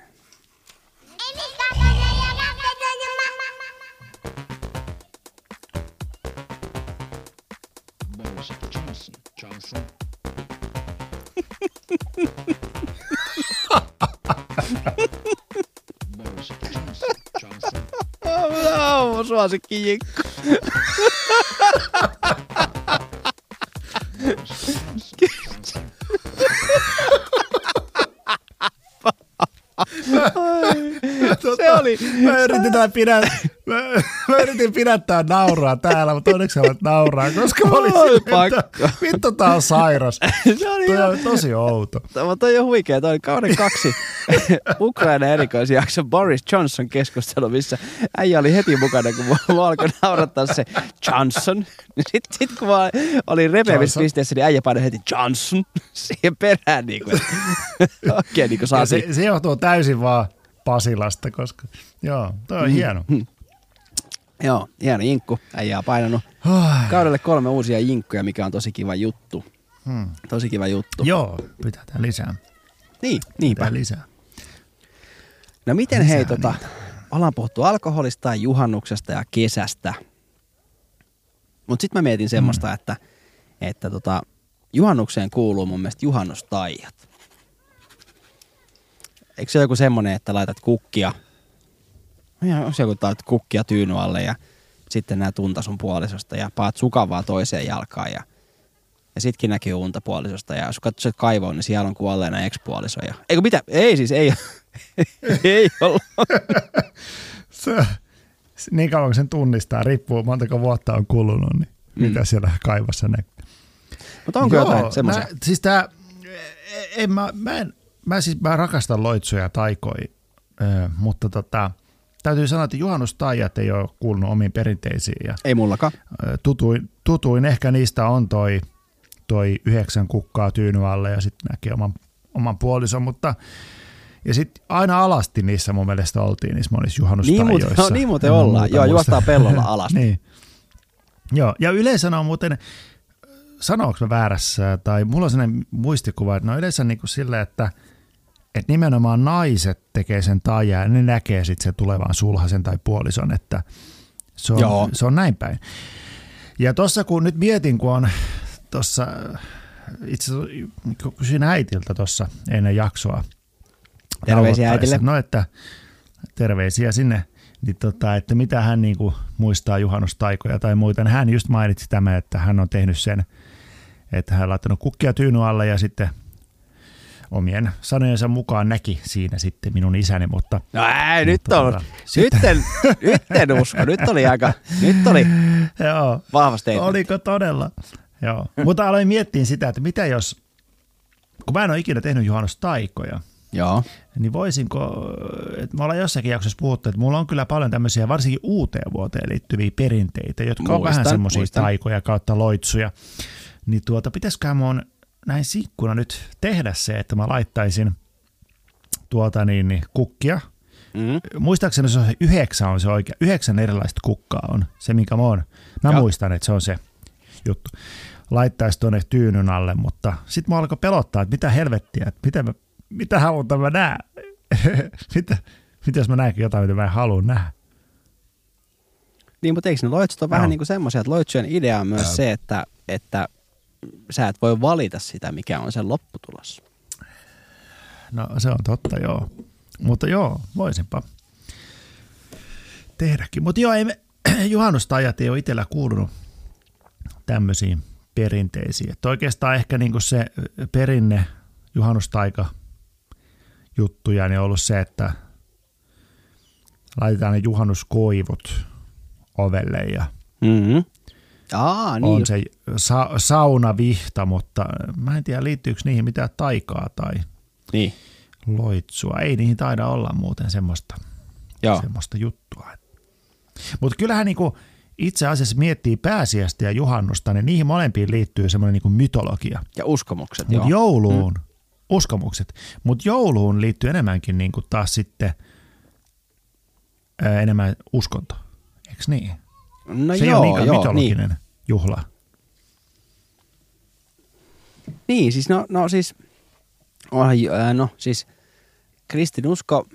Tämä on mun suosikki (laughs) Faen. Jinkku. Se oli, Mä yritin, tää pidä, mä, mä yritin pidättää nauraa täällä, mutta onneksi sä voit nauraa, koska mä olin silleen, että vittu tää on sairas. (laughs) se oli Toi on tosi outo. Mutta toi on huikea. Toi oli kauden kaksi (laughs) Ukraina erikoisjakso Boris Johnson keskustelu, missä äijä oli heti mukana, kun mua, alkoi naurattaa se Johnson. Sitten sit, kun mä olin repevissä Johnson. pisteessä, niin äijä painoi heti Johnson (laughs) siihen perään. Niin kuin, oikein niin kuin se, se johtuu täysin vaan Pasilasta, koska joo, toi on Mm. hieno. Joo, hieno jinkku. Äijä on painanut Ai. kaudelle kolme uusia jinkkuja, mikä on tosi kiva juttu. Hmm. Tosi kiva juttu. Joo, pitää tää lisää. Niin, niinpä. Pitää lisää. No miten Lisää hei, tota, niitä. ollaan puhuttu alkoholista ja juhannuksesta ja kesästä. Mutta sitten mä mietin semmoista, Mm. että, että tota, juhannukseen kuuluu mun mielestä juhannustaijat. Eikö se joku semmonen, että laitat kukkia, onko se joku, että laitat kukkia tyyny alle ja sitten nämä tunta sun puolisosta ja paat sukavaa toiseen jalkaan ja, ja sitkin näkyy unta puolisosta ja jos katsot kaivoon, niin siellä on kuolleena ex-puoliso. Ja, eikö mitä? Ei siis, ei, (laughs) ei ollut. (laughs) Se, niin kauan kun sen tunnistaa, riippuu montako vuotta on kulunut, niin Mm. mitä siellä kaivossa näkyy. Mutta onko Joo, jotain semmoisia? Siis tää, en, mä, mä, en, mä, siis, mä rakastan loitsuja ja taikoja, mutta tota, täytyy sanoa, että juhannustaijat ei ole kuulunut omiin perinteisiin. Ja, Ei mullakaan. tutuin, tutuin ehkä niistä on toi, toi yhdeksän kukkaa tyyny alle ja sitten näkee oman, oman puolison, mutta ja sitten aina alasti niissä mun mielestä oltiin niissä monissa Niin juhannustajoissa. muuten, no, niin muuten ollaan. Joo, muista. juostaan pellolla (laughs) alas. niin. Joo, ja yleensä on muuten, sanooko mä väärässä, tai mulla on sellainen muistikuva, että no yleensä niin kuin sille, että, että nimenomaan naiset tekee sen taijaa ja ne näkee sitten sen tulevan sulhasen tai puolison, että se Joo. on, se on näin päin. Ja tuossa kun nyt mietin, kun on tuossa, itse kysyin äitiltä tuossa ennen jaksoa. Terveisiä äitille. No että terveisiä sinne, niin tota, että mitä hän niinku muistaa juhannustaikoja tai muita. Niin hän just mainitsi tämä, että hän on tehnyt sen, että hän on laittanut kukkia tyyny alle ja sitten omien sanojensa mukaan näki siinä sitten minun isäni, mutta No ei, nyt Mutta on. tota, Nyt en, nyt en usko. Nyt oli aika, nyt oli (laughs) joo, vahva statement. Oliko todella? Joo. Mutta aloin miettiä sitä, että mitä jos, kun mä en ole ikinä tehnyt juhannustaikoja, Joo. niin voisinko, että me ollaan jossakin jaksossa puhuttu, että mulla on kyllä paljon tämmöisiä varsinkin uuteen vuoteen liittyviä perinteitä, jotka on Muistan, vähän semmoisia taikoja kautta loitsuja. niin tuota, pitäisiköhän mun näin sikkuna nyt tehdä se, että mä laittaisin tuota niin, niin kukkia. Mm. Muistaakseni se on se yhdeksän on se oikea. Yhdeksän erilaista kukkaa on se, mikä mä oon. Mä Joo. muistan, että se on se juttu. Laittaisi tuonne tyynyn alle, mutta sitten mä alkoi pelottaa, että mitä helvettiä, että mitä, mä, mitä haluta mä näen. (laughs) mitä, mitä jos mä näenkin jotain, mitä mä en halua nähdä. Niin, mutta eikö ne loitsut ole vähän Joo. niin kuin semmoisia, että loitsujen idea on myös se, että, että sä et voi valita sitä, mikä on sen lopputulos. No se on totta, joo. Mutta joo, voisinpa tehdäkin. Mutta joo, ei me, (clears throat) juhannustajat ei ole itsellä kuulunut tämmöisiin perinteisiin. Että oikeastaan ehkä niinku se perinne juhannustaika juttuja niin on ollut se, että laitetaan ne juhannuskoivut ovelle ja Mm-hmm. Aa, niin. on se sa- saunavihta, mutta mä en tiedä liittyykö niihin mitään taikaa tai Niin, loitsua. Ei niihin taida olla muuten semmoista, joo. semmoista juttua. Mutta kyllähän niinku itse asiassa miettii pääsiäistä ja juhannusta, niin niihin molempiin liittyy semmoinen niinku mytologia. Ja uskomukset, Mutta joo. jouluun, mm. uskomukset, mutta jouluun liittyy enemmänkin niinku taas sitten ää, enemmän uskonto. Eikö niin? No Se ei joo, ole niinkään joo, mytologinen niin. juhla. Niin, siis no, no siis, no siis kristinusko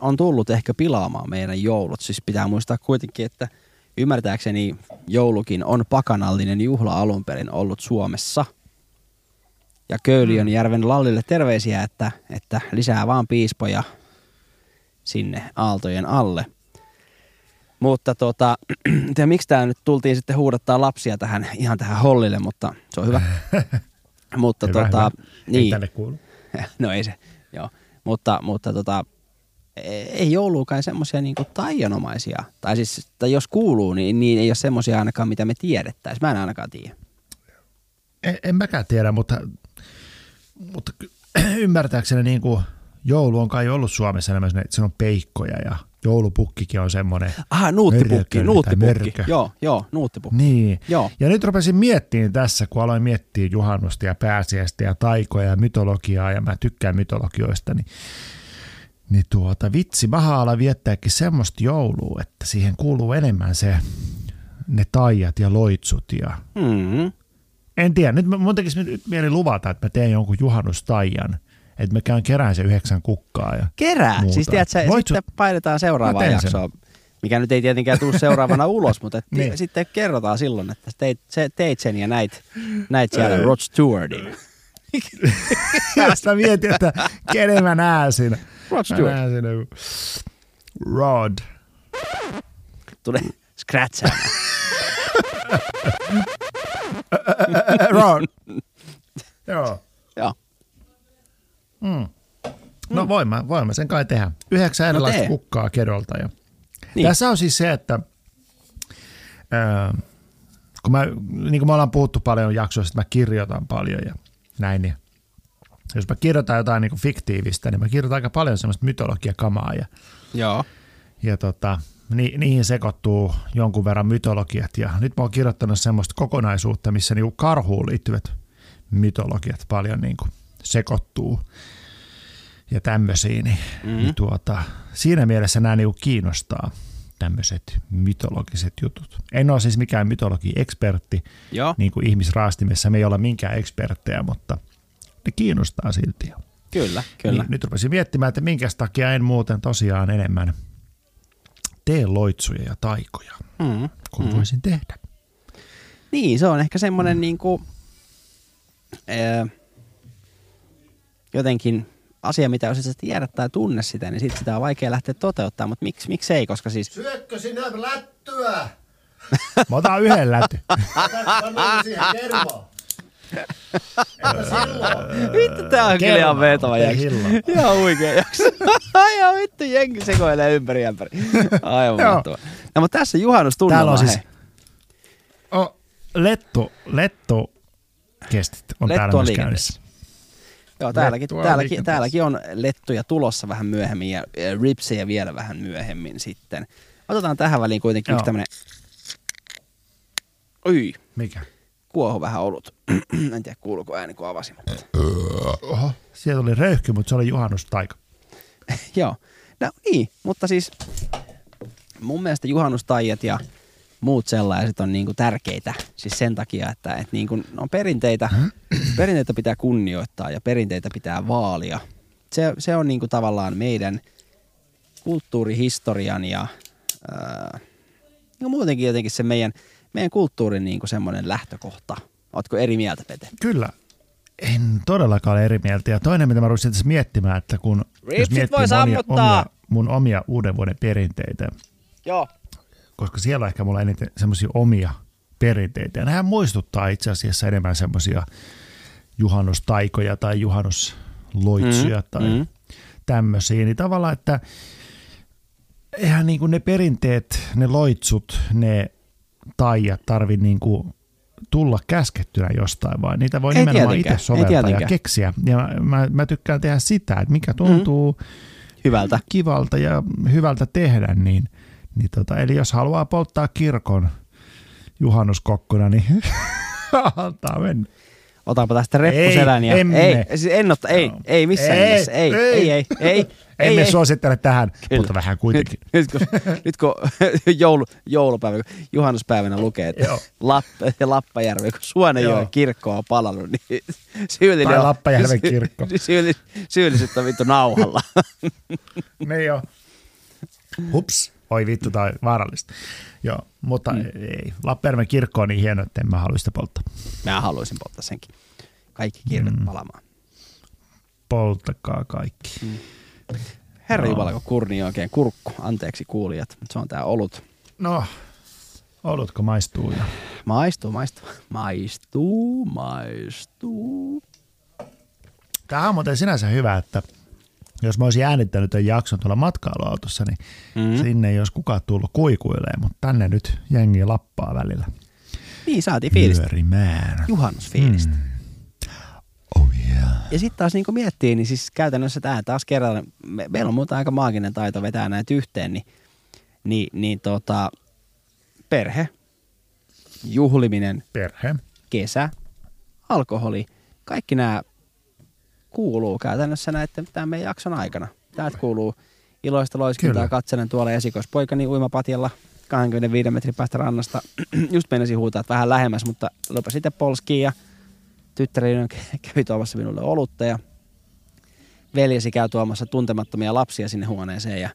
on tullut ehkä pilaamaan meidän joulut. Siis pitää muistaa kuitenkin, että ymmärtääkseni joulukin on pakanallinen juhla alun perin ollut Suomessa. Ja Köyliönjärven Lallille terveisiä, että, että lisää vaan piispoja sinne aaltojen alle. Mutta tota, (clears throat) en tiedä miksi tää nyt tultiin sitten huudattaa lapsia tähän, ihan tähän hollille, mutta se on hyvä. (laughs) mutta Hyvä, tota, hyvä. Ei niin. tänne kuulu. (laughs) no ei se, joo. Mutta, mutta tota, ei jouluukaan semmoisia niinku taianomaisia, tai siis tai jos kuuluu, niin, niin ei ole semmoisia ainakaan, mitä me tiedettäisiin. Mä en ainakaan tiedä. En, en mäkään tiedä, mutta, mutta (clears throat) ymmärtääkseni niin kuin joulu on kai ollut Suomessa enemmän että siinä on peikkoja ja joulupukkikin on semmoinen. Aha, nuuttipukki, nuuttipukki. Joo, joo, nuuttipukki. Niin. Joo. Ja nyt rupesin miettimään tässä, kun aloin miettiä juhannusta ja pääsiäistä ja taikoja ja mytologiaa, ja mä tykkään mytologioista, niin, niin tuota, vitsi, mä haluan viettääkin semmoista joulua, että siihen kuuluu enemmän se, ne taijat ja loitsut ja Mm-hmm. En tiedä. Nyt mä- mun tekisi nyt mieli luvata, että mä teen jonkun juhannustaian. Että mä käyn kerään se yhdeksän kukkaa. Ja Kerää. Muuta. Siis tiedätkö, Voit sitten painetaan Mä seuraavaan teen sen. jaksoon, mikä nyt ei tietenkään tule seuraavana (laughs) ulos, mutta et Niin. sitten kerrotaan silloin, että teit, se, teit sen ja näit, näit siellä Rod Stewardin. (laughs) Jos mä mietin, että kenen mä näen siinä. Rod Mä Stewart. näen siinä Rod. Tulee scratchaamaan. (laughs) Rod. Joo. Mm. No voin mä, voin mä sen kai tehdä. Yhdeksän erilaista tee. kukkaa kedolta. Ja. Niin. Tässä on siis se, että ää, kun mä, niin kuin me ollaan puhuttu paljon jaksoista, että mä kirjoitan paljon ja näin, niin jos mä kirjoitan jotain niin kuin fiktiivistä, niin mä kirjoitan aika paljon semmoista mytologiakamaa ja, Joo. ja tota, ni, niihin sekoittuu jonkun verran mytologiat ja nyt mä oon kirjoittanut semmoista kokonaisuutta, missä niin karhuun liittyvät mytologiat paljon niin kuin sekoittuu ja tämmöisiin, niin, mm-hmm. niin tuota, siinä mielessä nämä niin kiinnostaa tämmöiset mytologiset jutut. En ole siis mikään mytologi-ekspertti, Joo, niin kuin ihmisraastimessa me ei olla minkään eksperttejä, mutta ne kiinnostaa silti. kyllä, kyllä. Niin, nyt rupesin miettimään, että minkä takia en muuten tosiaan enemmän tee loitsuja ja taikoja, Mm. kun mm. voisin tehdä. Niin, se on ehkä semmoinen niinku, ää, jotenkin asia, mitä jos et tiedä tai tunne sitä, niin sit sitä on vaikea lähteä toteuttamaan, mutta miksi, miksi ei, koska siis Syökkö sinä lättyä? (laughs) Mä otan yhden (laughs) silloin? Vittu, tää on kyllä ihan vetova jakso. (laughs) Ihan huikea jakso. Ihan vittu, jengi sekoilee ympäri ämpäri. Aivan mahtavaa. No mutta tässä juhannustunnelma. Täällä on siis oh, lettu, lettu kestit on Lettu täällä on myös liikenteessä. käynnissä. Joo, täälläkin, Lettua täälläkin, täälläkin on lettuja tulossa vähän myöhemmin ja ripsejä vielä vähän myöhemmin sitten. Otetaan tähän väliin kuitenkin Joo. yksi tämmönen... Oi, Mikä? kuohu vähän olut. (clears throat) en tiedä kuuluuko ääni, kun avasin. Mutta. Oho. Siellä oli röyhky, mutta se oli juhannustaika. (laughs) Joo. No niin, mutta siis mun mielestä juhannustaijat ja muut sellaiset on niinku tärkeitä. Siis sen takia, että et niinku, on perinteitä, perinteitä pitää kunnioittaa ja perinteitä pitää vaalia. Se, se on niinku tavallaan meidän kulttuurihistorian ja ää, no muutenkin jotenkin se meidän, meidän kulttuurin niinku semmoinen lähtökohta. Ootko eri mieltä, Pete? Kyllä. En todellakaan ole eri mieltä. Ja toinen, mitä mä rupesin tässä miettimään, että kun Ripsit jos miettii voi monia, sammuttaa! omia, mun omia uuden vuoden perinteitä, Joo. Koska siellä on ehkä mulla eniten semmoisia omia perinteitä. Ja nehän muistuttaa itse asiassa enemmän semmoisia juhannustaikoja tai juhannusloitsuja Mm, tai mm. tämmöisiä. Niin tavallaan, että eihän niin kuin ne perinteet, ne loitsut, ne taijat tarvi niin kuin tulla käskettynä jostain, vaan niitä voi Ei nimenomaan itse soveltaa ja keksiä. Ja mä, mä, mä tykkään tehdä sitä, että mikä tuntuu mm. Hyvältä. kivalta ja hyvältä tehdä, niin, niin tota, eli jos haluaa polttaa kirkon juhannuskokkona, niin (laughs) antaa mennä. Otanpa tästä reppuselän ja... emme. Ei, siis en otta, ei, Joo. ei missään Ei, nimessä. Ei, ei. ei, ei, ei. ei, Emme ei. suosittele tähän, Kyllä. mutta vähän kuitenkin. Nyt, nyt kun, nyt kun (laughs) joulu, joulupäivä, kun juhannuspäivänä lukee, että Joo. Lapp, Lappajärvi, kun Suonenjoen Joo. kirkko on palannut, niin (laughs) syyllinen on- Lappajärven kirkko. Syyllis, syylliset on vittu nauhalla. Niin jo. Hups, oi vittu, tai vaarallista. Joo, mutta mm. ei. Lappeenrannan kirkko on niin hieno, että en mä halua sitä polttaa. Mä haluaisin polttaa senkin. Kaikki kirkot mm. palamaan. Polttakaa kaikki. Mm. Herra Joo. Jumala, kun kurni oikein kurkku. Anteeksi kuulijat, mutta se on tää olut. No, olutko maistuu ja Maistuu, maistuu, maistuu, maistuu. Tämä on muuten sinänsä hyvä, että jos mä olisin äänittänyt tämän jakson tuolla matkailuautossa, niin Mm. mm. sinne ei olisi kukaan tullut kuikuilemaan, mutta tänne nyt jengi lappaa välillä. Niin, saatiin fiilistä. Pyörimään. Juhannusfiilistä. Mm. Oh yeah. Ja sitten taas niin miettii, niin siis käytännössä tämä taas kerran, me, meillä on muuten aika maaginen taito vetää näitä yhteen, niin, niin, niin tota, perhe, juhliminen, Perhe. kesä, alkoholi, kaikki nämä kuuluu käytännössä näiden tämän meidän jakson aikana. Täältä kuuluu iloista loiskintaa, katselen tuolla esikoispoikani uimapatjalla 25 metrin päästä rannasta. (clears throat) Just meinasin huutaa, että vähän lähemmäs, mutta lupa sitten polskiin ja tyttäreni kävi tuomassa minulle olutta ja veljesi käy tuomassa tuntemattomia lapsia sinne huoneeseen ja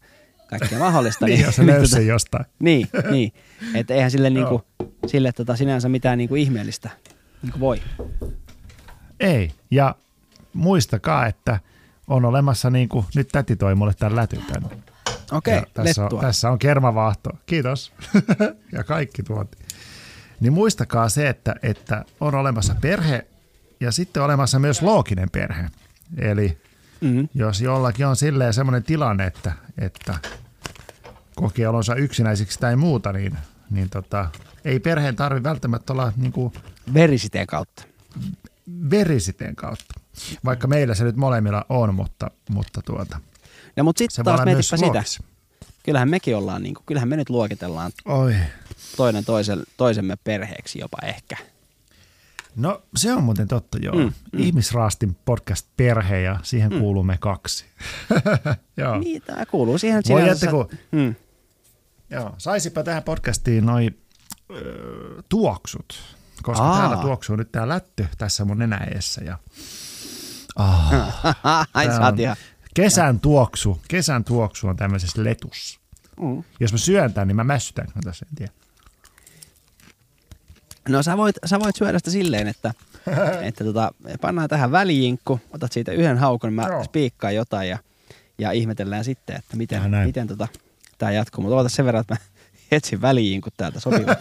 kaikkea mahdollista. Niin, jos se niin, tota- jostain. niin, niin. (laughs) (laughs) Että eihän sille, niinku, sille tota, sinänsä mitään niinku ihmeellistä niinku voi. Ei. Ja muistakaa, että on olemassa niin kuin, nyt täti toi mulle tämän lätyn tänne. Okei, Ja tässä, on, tässä on kermavaahto. Kiitos. (laughs) ja kaikki tuoti. Niin muistakaa se, että, että on olemassa perhe ja sitten olemassa myös looginen perhe. Eli Mm. jos jollakin on silleen semmoinen tilanne, että, että kokee olonsa yksinäisiksi tai muuta, niin, niin tota, ei perheen tarvi välttämättä olla niin kuin Verisiteen kautta. verisiteen kautta. Vaikka meillä se nyt molemmilla on, mutta, mutta tuota, No mutta sitten taas mietipä sitä. Kyllähän mekin ollaan, niinku, kyllähän me nyt luokitellaan Oi. toinen toisen, toisemme perheeksi jopa ehkä. No se on muuten totta, joo. Mm, Mm. Ihmisraastin podcast Perhe ja siihen mm. kuuluu me kaksi. (laughs) joo. Niin, tämä kuuluu siihen Voi sinänsä- että kun, Mm. joo, saisipa tähän podcastiin noi ö, tuoksut, koska Aa. Täällä tuoksuu nyt tää lätty tässä mun nenäeessä. Ja, ah, Ai ihan... kesän tuoksu, kesän tuoksu on tämmöisessä letussa. Mm. Jos mä syön tän, niin mä mässytän mä tässä, en tiedä. No sä voit, sä voit syödä sitä silleen, että, (laughs) että tota, pannaan tähän välijinkku, otat siitä yhden haukon, mä Joo. spiikkaan jotain ja, ja ihmetellään sitten, että miten, miten tota, tämä jatkuu. Mutta oota sen verran, että mä (laughs) etsin välijinkut täältä sopivat.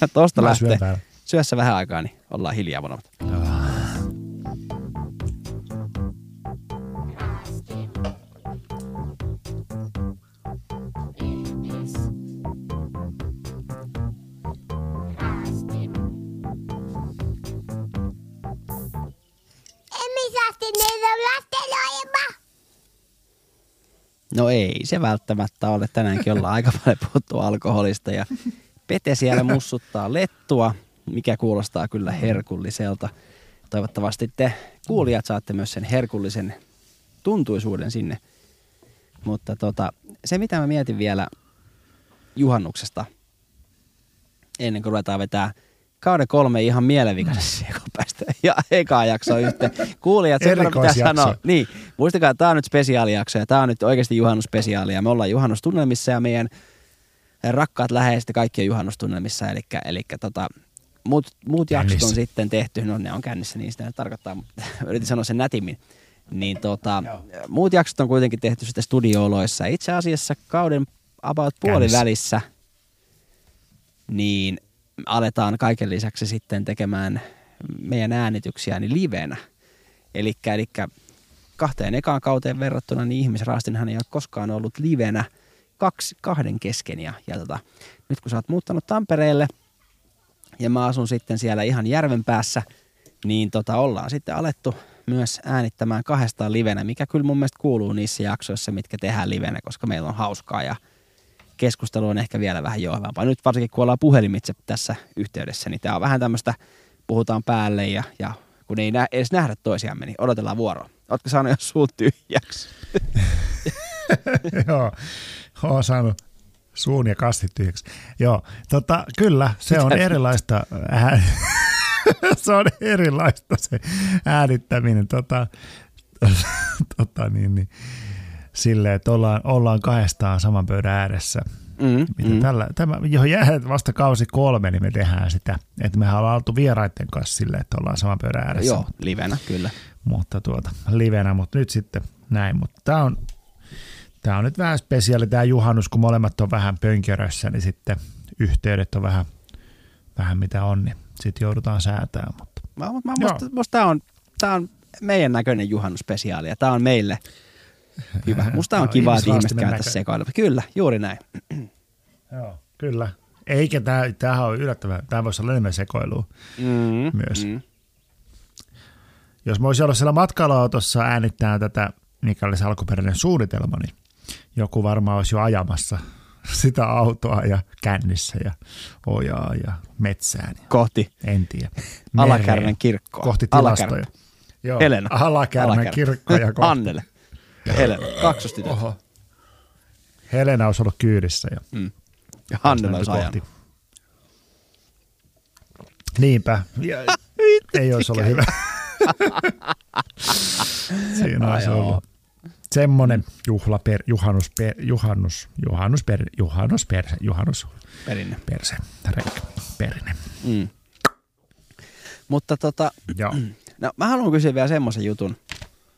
Ja (laughs) tosta Mä syön lähtee. täällä. Syö se vähän aikaa, niin ollaan hiljaa molemmat. Emisästi No ei se välttämättä ole. Tänäänkin ollaan aika paljon puhuttu alkoholista ja Pete siellä mussuttaa lettua mikä kuulostaa kyllä herkulliselta. Toivottavasti te kuulijat saatte myös sen herkullisen tuntuisuuden sinne. Mutta tota, se, mitä mä mietin vielä juhannuksesta, ennen kuin ruvetaan vetää kauden kolme ihan mielenvikaisessa päästä ja (laughs) ekaa jaksoa yhteen. Kuulijat, sen pitää sanoa. Niin, muistakaa, että tämä on nyt spesiaalijakso ja tämä on nyt oikeasti juhannusspesiaali ja me ollaan juhannustunnelmissa ja meidän rakkaat läheiset ja kaikki on juhannustunnelmissa, eli, eli tota, muut, muut jaksot on sitten tehty, no ne on kännissä, niin sitä nyt tarkoittaa, mutta (laughs) yritin sanoa sen nätimmin. Niin tota, muut jaksot on kuitenkin tehty sitten studio-oloissa. Itse asiassa kauden about puolivälissä niin aletaan kaiken lisäksi sitten tekemään meidän äänityksiä niin livenä. Eli kahteen ekaan kauteen verrattuna, niin ihmisraastinhan ei ole koskaan ollut livenä kaksi, kahden kesken. Ja, ja tota, nyt kun sä oot muuttanut Tampereelle ja mä asun sitten siellä ihan järven päässä, niin tota, ollaan sitten alettu myös äänittämään kahdestaan livenä, mikä kyllä mun mielestä kuuluu niissä jaksoissa, mitkä tehdään livenä, koska meillä on hauskaa ja keskustelu on ehkä vielä vähän jouhevampaa. Nyt varsinkin kun ollaan puhelimitse tässä yhteydessä, niin tämä on vähän tämmöistä, puhutaan päälle ja, ja kun ei nä- edes nähdä toisiamme, niin odotellaan vuoroa. Ootko saanut jo suut tyhjäksi? (laughs) Joo, oon saanut suun ja kastit tyhjäksi. Joo, tota, kyllä, se on erilaista. (laughs) Se on erilaista se äänittäminen. Tota, (laughs) tota, niin, niin, silleen, että ollaan, ollaan kahdestaan saman pöydän ääressä. Mm, Mitä mm. tällä, tämä, johon jää vasta kausi kolme, niin me tehdään sitä. Että mehän ollaan oltu vieraiden kanssa silleen, että ollaan saman pöydän ääressä. Joo, livenä kyllä. Mutta tuota, livenä, mutta nyt sitten näin. Mutta tämä on, tää on nyt vähän spesiaali tämä juhannus, kun molemmat on vähän pönkörössä, niin sitten yhteydet on vähän, vähän mitä on, niin sitten joudutaan säätämään. Mutta Mä, mä, musta, musta tää on, tää on meidän näköinen juhannusspesiaali ja tää on meille hyvä. Musta on Joo, kiva, että ihmiset ihmisraastimen käy tässä näköinen. sekoilemaan. Kyllä, juuri näin. (clears throat) Joo, kyllä. Eikä tämä, tämähän on yllättävää. Tämä voisi olla enemmän sekoilua. Mm, Myös. Jos mä olisin ollut siellä matkailuautossa äänittää tätä, mikä oli se alkuperäinen suunnitelma, niin joku varmaan olisi jo ajamassa (laughs) sitä autoa ja kännissä ja ojaa ja metsään. Ja Kohti en tiedä. (laughs) Alakärmen kirkkoa. Kohti Alakärmen. tilastoja. Joo. Helena. Alakärmen Alakärmen. kirkkoja kohti. Annele. Helena. Kaksostytöt. Oho. Helena olisi ollut kyydissä. Ja Mm. Ja Hannele olisi ajanut. Niinpä. Ja, ei olisi ollut hyvä. (laughs) Siinä olisi Ai ollut semmoinen juhla, per, juhannus, per, juhannus, juhannus, per, juhannus, perse, juhannus, Perinne. perse, reikä, perinne. Mm. Mutta tota, Joo. (clears throat) no mä haluan kysyä vielä semmoisen jutun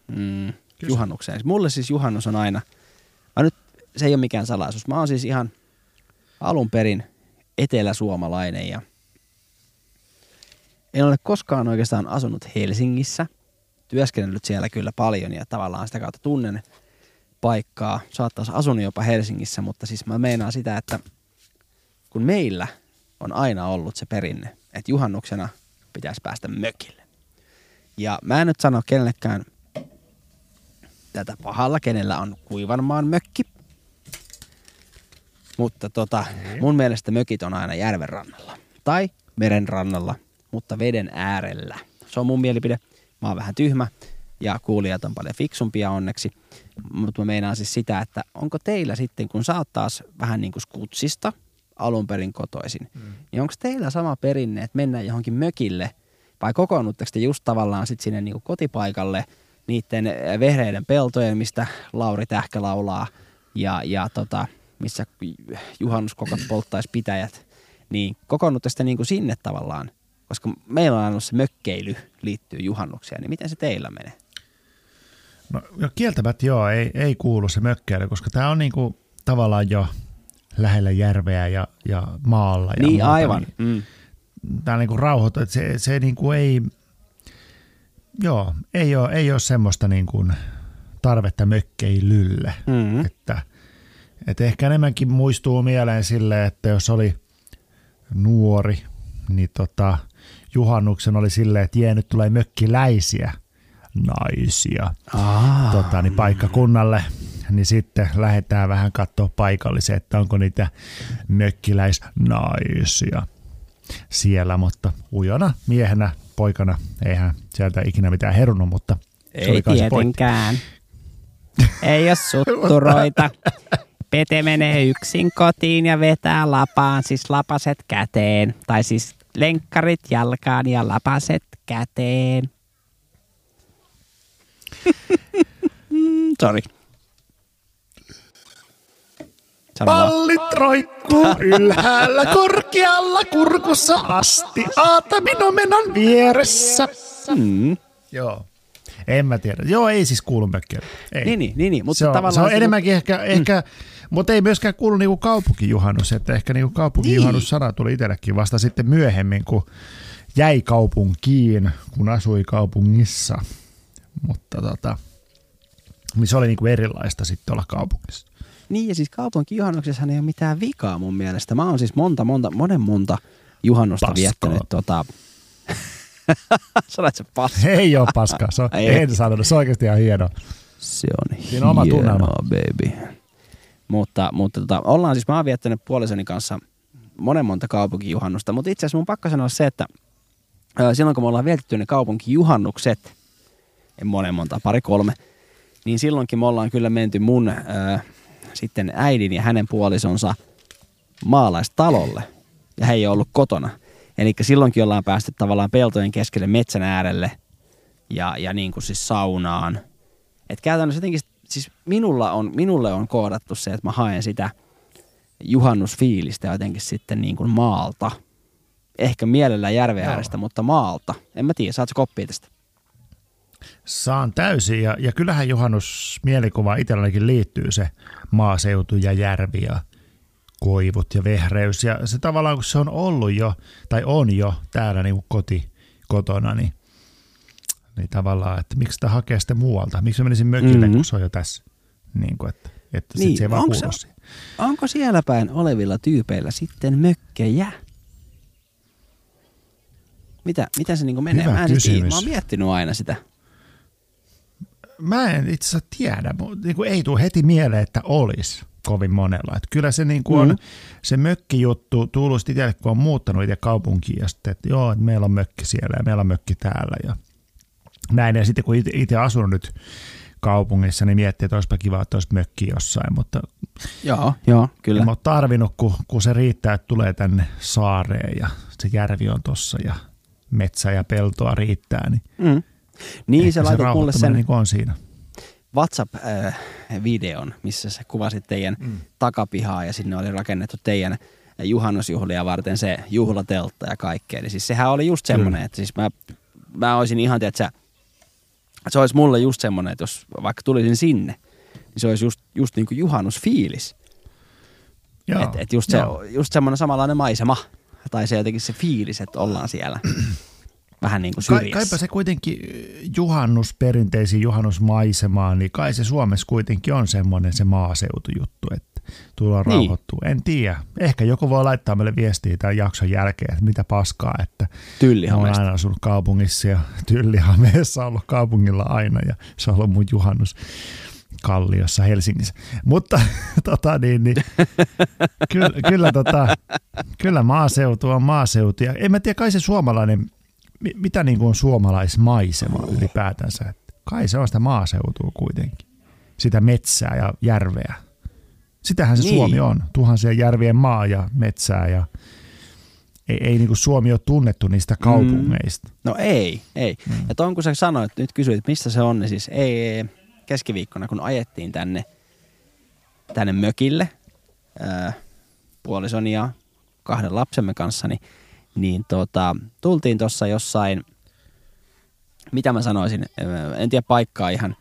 mm, juhannukseen. Mulle siis juhannus on aina, mä nyt, se ei ole mikään salaisuus. Mä oon siis ihan alun perin eteläsuomalainen ja en ole koskaan oikeastaan asunut Helsingissä. Työskennellyt siellä kyllä paljon ja tavallaan sitä kautta tunnen paikkaa. Saattaisi asunut jopa Helsingissä, mutta siis mä meinaan sitä, että kun meillä on aina ollut se perinne, että juhannuksena pitäisi päästä mökille. Ja mä en nyt sano kenellekään tätä pahalla, kenellä on kuivanmaan mökki. Mutta tota, mun mielestä mökit on aina järven rannalla. Tai meren rannalla, mutta veden äärellä. Se on mun mielipide. Mä oon vähän tyhmä ja kuulijat on paljon fiksumpia onneksi. Mutta mä meinaan siis sitä, että onko teillä sitten, kun sä oot taas vähän niin kuin skutsista alun perin kotoisin, mm. niin onko teillä sama perinne, että mennään johonkin mökille vai kokoonnutteko te just tavallaan sitten sinne niin kuin kotipaikalle niiden eh, vehreiden peltojen, mistä Lauri Tähkä laulaa ja, ja tota, missä juhannuskokot polttaisi pitäjät, niin kokoonnutte sitten niin kuin sinne tavallaan, koska meillä on aina ollut se mökkeily liittyy juhannukseen, niin miten se teillä menee? No, jo kieltämättä joo, ei, ei kuulu se mökkeily, koska tämä on niinku tavallaan jo lähellä järveä ja, ja maalla. Ja niin muuta, aivan. Niin, Mm. tämä on niinku rauhoitu, että se, se niinku ei, joo, ei ole, ei ole semmoista niinku tarvetta mökkeilylle. Mm. Että, että ehkä enemmänkin muistuu mieleen sille, että jos oli nuori, niin tota, juhannuksen oli silleen, että jee, nyt tulee mökkiläisiä naisia Ah. tota, niin paikkakunnalle, niin sitten lähdetään vähän katsoa paikallisia, että onko niitä mökkiläisnaisia. siellä, mutta ujona miehenä, poikana, eihän sieltä ikinä mitään herunut, mutta se Ei tietenkään. Ei ole sutturoita. Pete menee yksin kotiin ja vetää lapaan, siis lapaset käteen. Tai siis lenkkarit jalkaan ja lapaset käteen. (laughs) Sori. Sano vaan. Pallit roikkuu ylhäällä korkealla kurkussa asti. Aatamin menon vieressä. Mm. Joo. En mä tiedä. Joo, ei siis kuulu mökkiä. Ei. Niin, niin, niin, niin, mutta se on, tavallaan... se on se- enemmänkin ehkä, ehkä mutta ei myöskään kuulu niinku kaupunkijuhannus, että ehkä niinku kaupunkijuhannus-sana tuli itsellekin vasta sitten myöhemmin, kun jäi kaupunkiin, kun asui kaupungissa. Mutta tota, niin se oli niinku erilaista sitten olla kaupungissa. Niin ja siis kaupunkijuhannuksessa ei ole mitään vikaa mun mielestä. Mä oon siis monta, monta, monen monta juhannusta Paskaa. viettänyt tota... (laughs) Sanoit se paska. Ei ole paskaa, se on, Ei. en sanonut, se on oikeasti ihan hieno. Se on Siinä on oma tunnelma. baby. Mutta, mutta tota, ollaan siis, mä oon viettänyt puolisoni kanssa monen monta kaupunkijuhannusta, mutta itse asiassa mun pakko sanoa se, että silloin kun me ollaan vietetty ne kaupunkijuhannukset, en monen monta, pari kolme, niin silloinkin me ollaan kyllä menty mun ää, sitten äidin ja hänen puolisonsa maalaistalolle, ja he ei ole ollut kotona. Eli silloinkin ollaan päästy tavallaan peltojen keskelle metsän äärelle ja, ja niin kuin siis saunaan. Et käytännössä jotenkin, siis minulla on, minulle on koodattu se, että mä haen sitä juhannusfiilistä jotenkin sitten niin kuin maalta. Ehkä mielellään järven äärestä, mutta maalta. En mä tiedä, saatko koppia tästä? Saan täysin ja, ja kyllähän juhannus mielikuva itselläkin liittyy se maaseutu ja järvi ja koivut ja vehreys. Ja se tavallaan kun se on ollut jo tai on jo täällä niin kuin koti, kotona, niin, niin tavallaan, että miksi sitä hakee sitten muualta? Miksi mä menisin mökille, Mhm. mm-hmm. kun se on jo tässä? Niin kuin, että, että niin, Niin, sit se ei onko se-. Onko siellä päin olevilla tyypeillä sitten mökkejä? Mitä, mitä se niinku menee? Hyvä mä, en kysymys. mä oon miettinyt aina sitä. Mä en itse asiassa tiedä, mutta niin kuin ei tule heti mieleen, että olisi kovin monella. Että kyllä se niin kuin on Mhm. se mökkijuttu tullut sitten itselle, kun on muuttanut itse kaupunkiin ja sitten, että joo, että meillä on mökki siellä ja meillä on mökki täällä ja näin. Ja sitten kun itse- asunut nyt kaupungissa, niin miettii, että olisipa kiva, että olisi mökki jossain, mutta Joo, joo, kyllä. en ole tarvinnut, kun, kun se riittää, että tulee tänne saareen ja se järvi on tossa ja metsä ja peltoa riittää, niin, Mm. Niin, se ehkä laitat mulle rauhoittuminen sen niin on siinä. WhatsApp-videon, missä sä kuvasit teidän mm. takapihaa ja sinne oli rakennettu teidän juhannusjuhlia varten se juhlateltta ja kaikkea. Eli siis sehän oli just semmoinen, että siis mä, mä olisin ihan, että se olisi mulle just semmoinen, että jos vaikka tulisin sinne, niin se olisi just, just niin kuin juhannusfiilis. Että et just, se, just semmoinen samanlainen maisema tai se jotenkin se fiilis, että ollaan siellä (clears throat) vähän niin kuin syrjässä. kaipa se kuitenkin juhannus, perinteisiin juhannusmaisemaan, niin kai se Suomessa kuitenkin on semmoinen se maaseutujuttu, että tullaan Niin. rauhoittua. En tiedä. Ehkä joku voi laittaa meille viestiä tämän jakson jälkeen, että mitä paskaa, että Tyllihameesta. aina asunut kaupungissa ja Tyllihameessa ollut kaupungilla aina ja se on ollut mun juhannus Kalliossa Helsingissä. Mutta (laughs) tota niin, niin kyllä, kyllä, tota, kyllä maaseutu on maaseutu. Ja en mä tiedä, kai se suomalainen, mitä niin kuin on suomalaismaisema ylipäätänsä. Kai se on sitä maaseutua kuitenkin. Sitä metsää ja järveä. Sitähän se Niin. Suomi on. Tuhansien järvien maa ja metsää ja ei, ei niin kuin Suomi ole tunnettu niistä kaupungeista. No ei, ei. Mm. Ja tuon kun sä sanoit, nyt kysyit, missä se on, niin siis ei, keskiviikkona kun ajettiin tänne, tänne mökille ää, puolisoni ja kahden lapsemme kanssa, niin, niin tota, tultiin tuossa jossain, mitä mä sanoisin, en tiedä paikkaa ihan,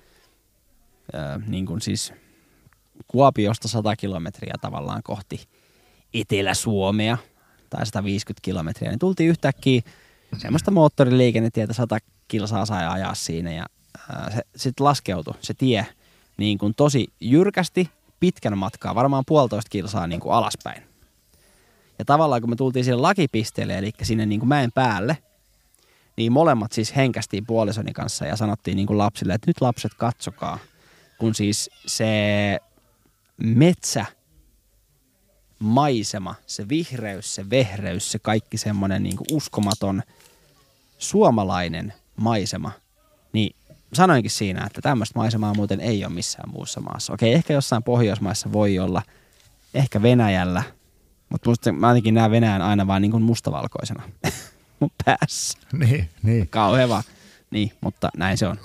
niin kuin siis Kuopiosta 100 kilometriä tavallaan kohti Etelä-Suomea tai 150 kilometriä, niin tultiin yhtäkkiä semmoista moottoriliikennetietä 100 kilsaa sai ajaa siinä ja se sitten laskeutui se tie niin kuin tosi jyrkästi pitkän matkaa, varmaan puolitoista kilsaa niin kuin alaspäin. Ja tavallaan kun me tultiin sille lakipisteelle, eli sinne niin kuin mäen päälle, niin molemmat siis henkästiin puolisoni kanssa ja sanottiin niin kuin lapsille, että nyt lapset katsokaa, kun siis se metsä maisema, se vihreys, se vehreys, se kaikki semmoinen niin uskomaton suomalainen maisema, niin sanoinkin siinä, että tämmöistä maisemaa muuten ei ole missään muussa maassa. Okei, ehkä jossain Pohjoismaissa voi olla, ehkä Venäjällä, mutta musta, mä jotenkin näen Venäjän aina vaan niin kuin mustavalkoisena (laughs) mun päässä. Niin, niin. Kauhean vaan. Niin, mutta näin se on.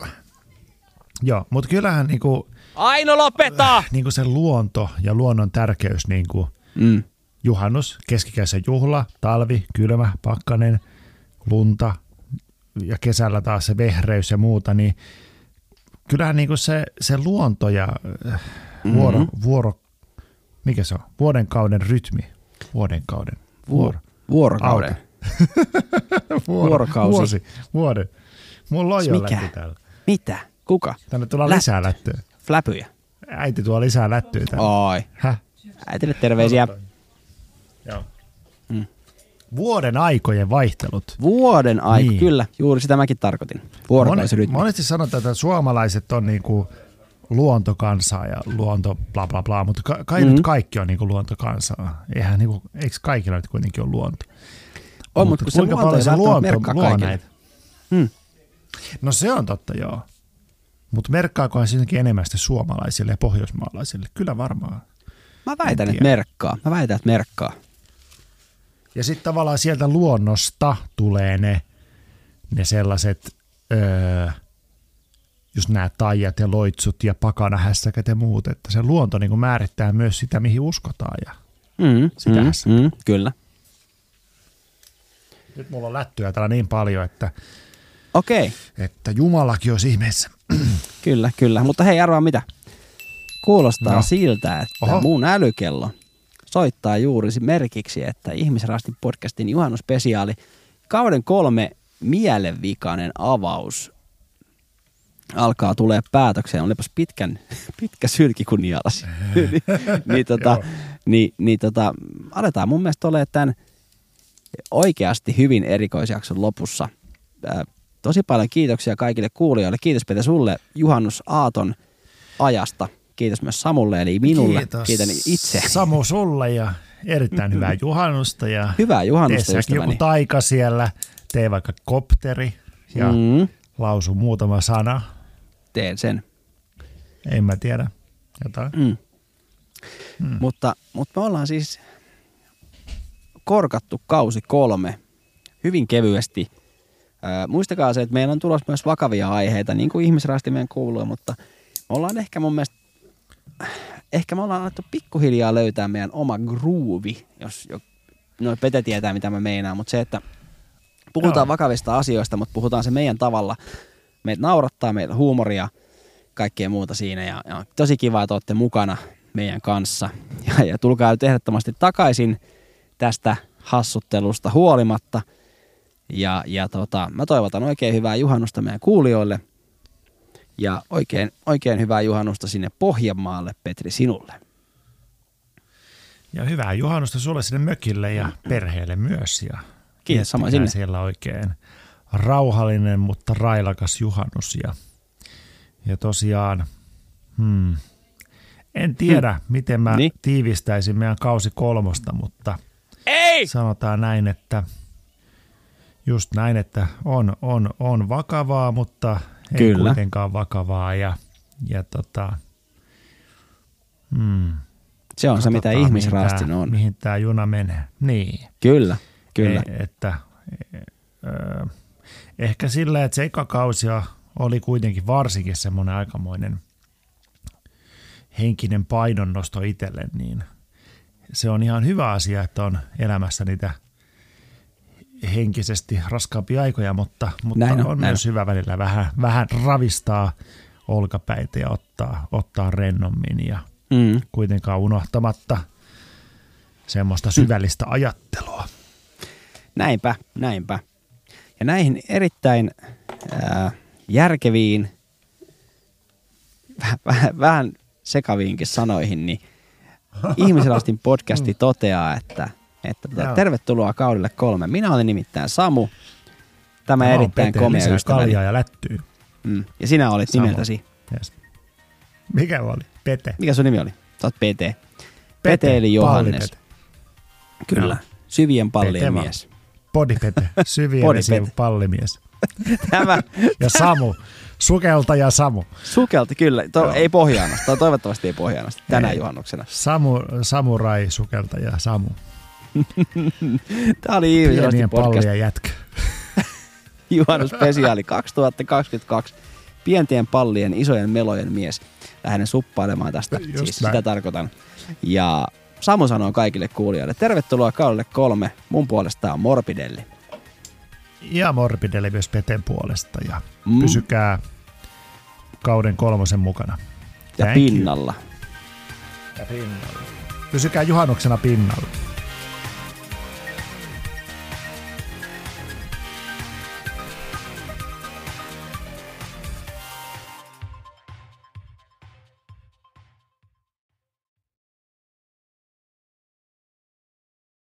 Joo, mutta kyllähän niinku, Aino lopeta! niinku se luonto ja luonnon tärkeys, niinku Mm. juhannus, keskikäisen juhla, talvi, kylmä, pakkanen, lunta ja kesällä taas se vehreys ja muuta, niin kyllähän niinku se, se luonto ja äh, vuoro, mm-hmm. vuoro, mikä se on, vuoden kauden rytmi, vuoden kauden, vuoro, Vuorokauden. vuoro (laughs) vuorokausi. vuosi, vuoden. Mulla on jo Mikä? lätty täällä. Mitä? Kuka? Tänne tulee Lätty. lisää lättyä. Fläpyjä. Äiti tuo lisää lättyä tänne. Oi. Häh? Äitille terveisiä. Joo. Mm. Vuoden aikojen vaihtelut. Vuoden aika, Niin. niin. kyllä. Juuri sitä mäkin tarkoitin. Vuorokausirytmi. Monesti sanotaan, että suomalaiset on niinku luontokansaa ja luonto bla bla bla, mutta ka- kai mm-hmm. nyt kaikki on niinku luontokansaa. Eihän niinku, eikö kaikilla nyt kuitenkin ole luonto? On, mutta kun se kuinka luonto paljon se luonto luo näitä? Mm. No se on totta, joo. Mutta merkkaakohan se jotenkin enemmän sitten suomalaisille ja pohjoismaalaisille? Kyllä varmaan. Mä väitän, että merkkaa. Mä väitän, että merkkaa. Ja sitten tavallaan sieltä luonnosta tulee ne, ne sellaiset, öö, just nämä taijat ja loitsut ja pakanahässäkät ja muut, että se luonto niin määrittää myös sitä, mihin uskotaan. Ja Mm, Sitähän mm, mm, kyllä. nyt mulla on lättyä täällä niin paljon, että, Okei, että Jumalakin olisi ihmeessä. (clears throat) kyllä, kyllä. Mutta hei, arvaa mitä? Kuulostaa No. siltä, että Oho. Mun älykello soittaa juuri merkiksi, että Ihmisrastin podcastin juhannuspesiaali kauden kolme mielenvikainen avaus alkaa tulee päätökseen. Olipas pitkän, (laughs) pitkä sylki kun nialasi. (laughs) niin, niin, tota, niin, niin tota, aletaan mun mielestä olemaan tämän oikeasti hyvin erikoisjakson lopussa. Ää, tosi paljon kiitoksia kaikille kuulijoille. Kiitos Pete sulle juhannus Aaton ajasta. Kiitos myös Samulle eli minulle. Kiitos. Kiitän itse. Samu sulle ja erittäin hyvää juhannusta. Ja Hyvää juhannusta säkin joku ystäväni. taika siellä, tee vaikka kopteri ja. Mm, lausu muutama sana. Teen sen. En mä tiedä. Jotain. Mm. Mm. Mutta, mutta me ollaan siis korkattu kausi kolme hyvin kevyesti. Ää, muistakaa se, että meillä on tulossa myös vakavia aiheita, niin kuin ihmisraasti meidän kuuluu, mutta me ollaan ehkä mun mielestä, ehkä me ollaan alettu pikkuhiljaa löytää meidän oma groovi, jos jo, no Pete tietää mitä mä meinaan, mutta se, että puhutaan Joo. vakavista asioista, mutta puhutaan se meidän tavalla. Meitä naurattaa, meillä huumoria, kaikkea muuta siinä ja, ja tosi kiva, että olette mukana meidän kanssa. Ja, ja tulkaa nyt ehdottomasti takaisin tästä hassuttelusta huolimatta. Ja, ja tota, mä toivotan oikein hyvää juhannusta meidän kuulijoille ja oikein, oikein hyvää juhannusta sinne Pohjanmaalle, Petri, sinulle. Ja hyvää juhannusta sulle sinne mökille ja perheelle myös. Ja Kiitos, miettikää sinne. siellä oikein rauhallinen, mutta railakas juhannus. Ja, ja tosiaan, hmm, en tiedä, hmm. miten mä Niin. tiivistäisin meidän kausi kolmosta, mutta Ei! sanotaan näin, että just näin, että on, on, on vakavaa, mutta ei Kyllä. kuitenkaan vakavaa. Ja, ja tota, hmm, Se on se, mitä katsotaan, ihmisraastin on. Mihin tämä juna menee. Niin. Kyllä, kyllä. E, että e, ö, ehkä sillä, että se eka kausi oli kuitenkin varsinkin semmoinen aikamoinen henkinen painonnosto itselle, niin se on ihan hyvä asia, että on elämässä niitä henkisesti raskaampia aikoja, mutta, mutta Näin on, on näin myös hyvä välillä vähän, vähän ravistaa olkapäitä ja ottaa, ottaa rennommin ja Mm. kuitenkaan unohtamatta semmoista syvällistä ajattelua. Näinpä, näinpä. Ja näihin erittäin ää, järkeviin, vähän, vähän, sekaviinkin sanoihin, niin (laughs) Ihmisrastin podcasti toteaa, että, että Joo. tervetuloa kaudelle kolme. Minä olen nimittäin Samu, tämä Mä oon erittäin Pete, komea ystäväni. ja lättyy. Mm. Ja sinä olit Samu. nimeltäsi. Yes. Mikä oli? Pete. Mikä sun nimi oli? Sä oot PT. Pete eli Johannes. Pallipete. Kyllä. Syvien pallien Pete vaan. mies. Bodipete, syvien Bodipete. vesien pallimies. Tämä Ja Samu, sukeltaja Samu. sukelti kyllä. To, Joo. ei pohjaanasta. Toivottavasti ei pohjaanasta. Tänä Ei. juhannuksena. Samu, samurai sukeltaja Samu. Tämä oli Pienien pallien jätkä. (laughs) juhannusspesiaali 2022. Pientien pallien, isojen melojen mies. Lähden suppailemaan tästä. Just siis näin. sitä tarkoitan. Ja Samu sanoo kaikille kuulijoille, tervetuloa kaudelle kolme. Mun puolesta on Morbidelli. Ja Morbideli myös Peten puolesta. Ja Mm. pysykää kauden kolmosen mukana. Ja Thank you. pinnalla. Pysykää juhannuksena pinnalla.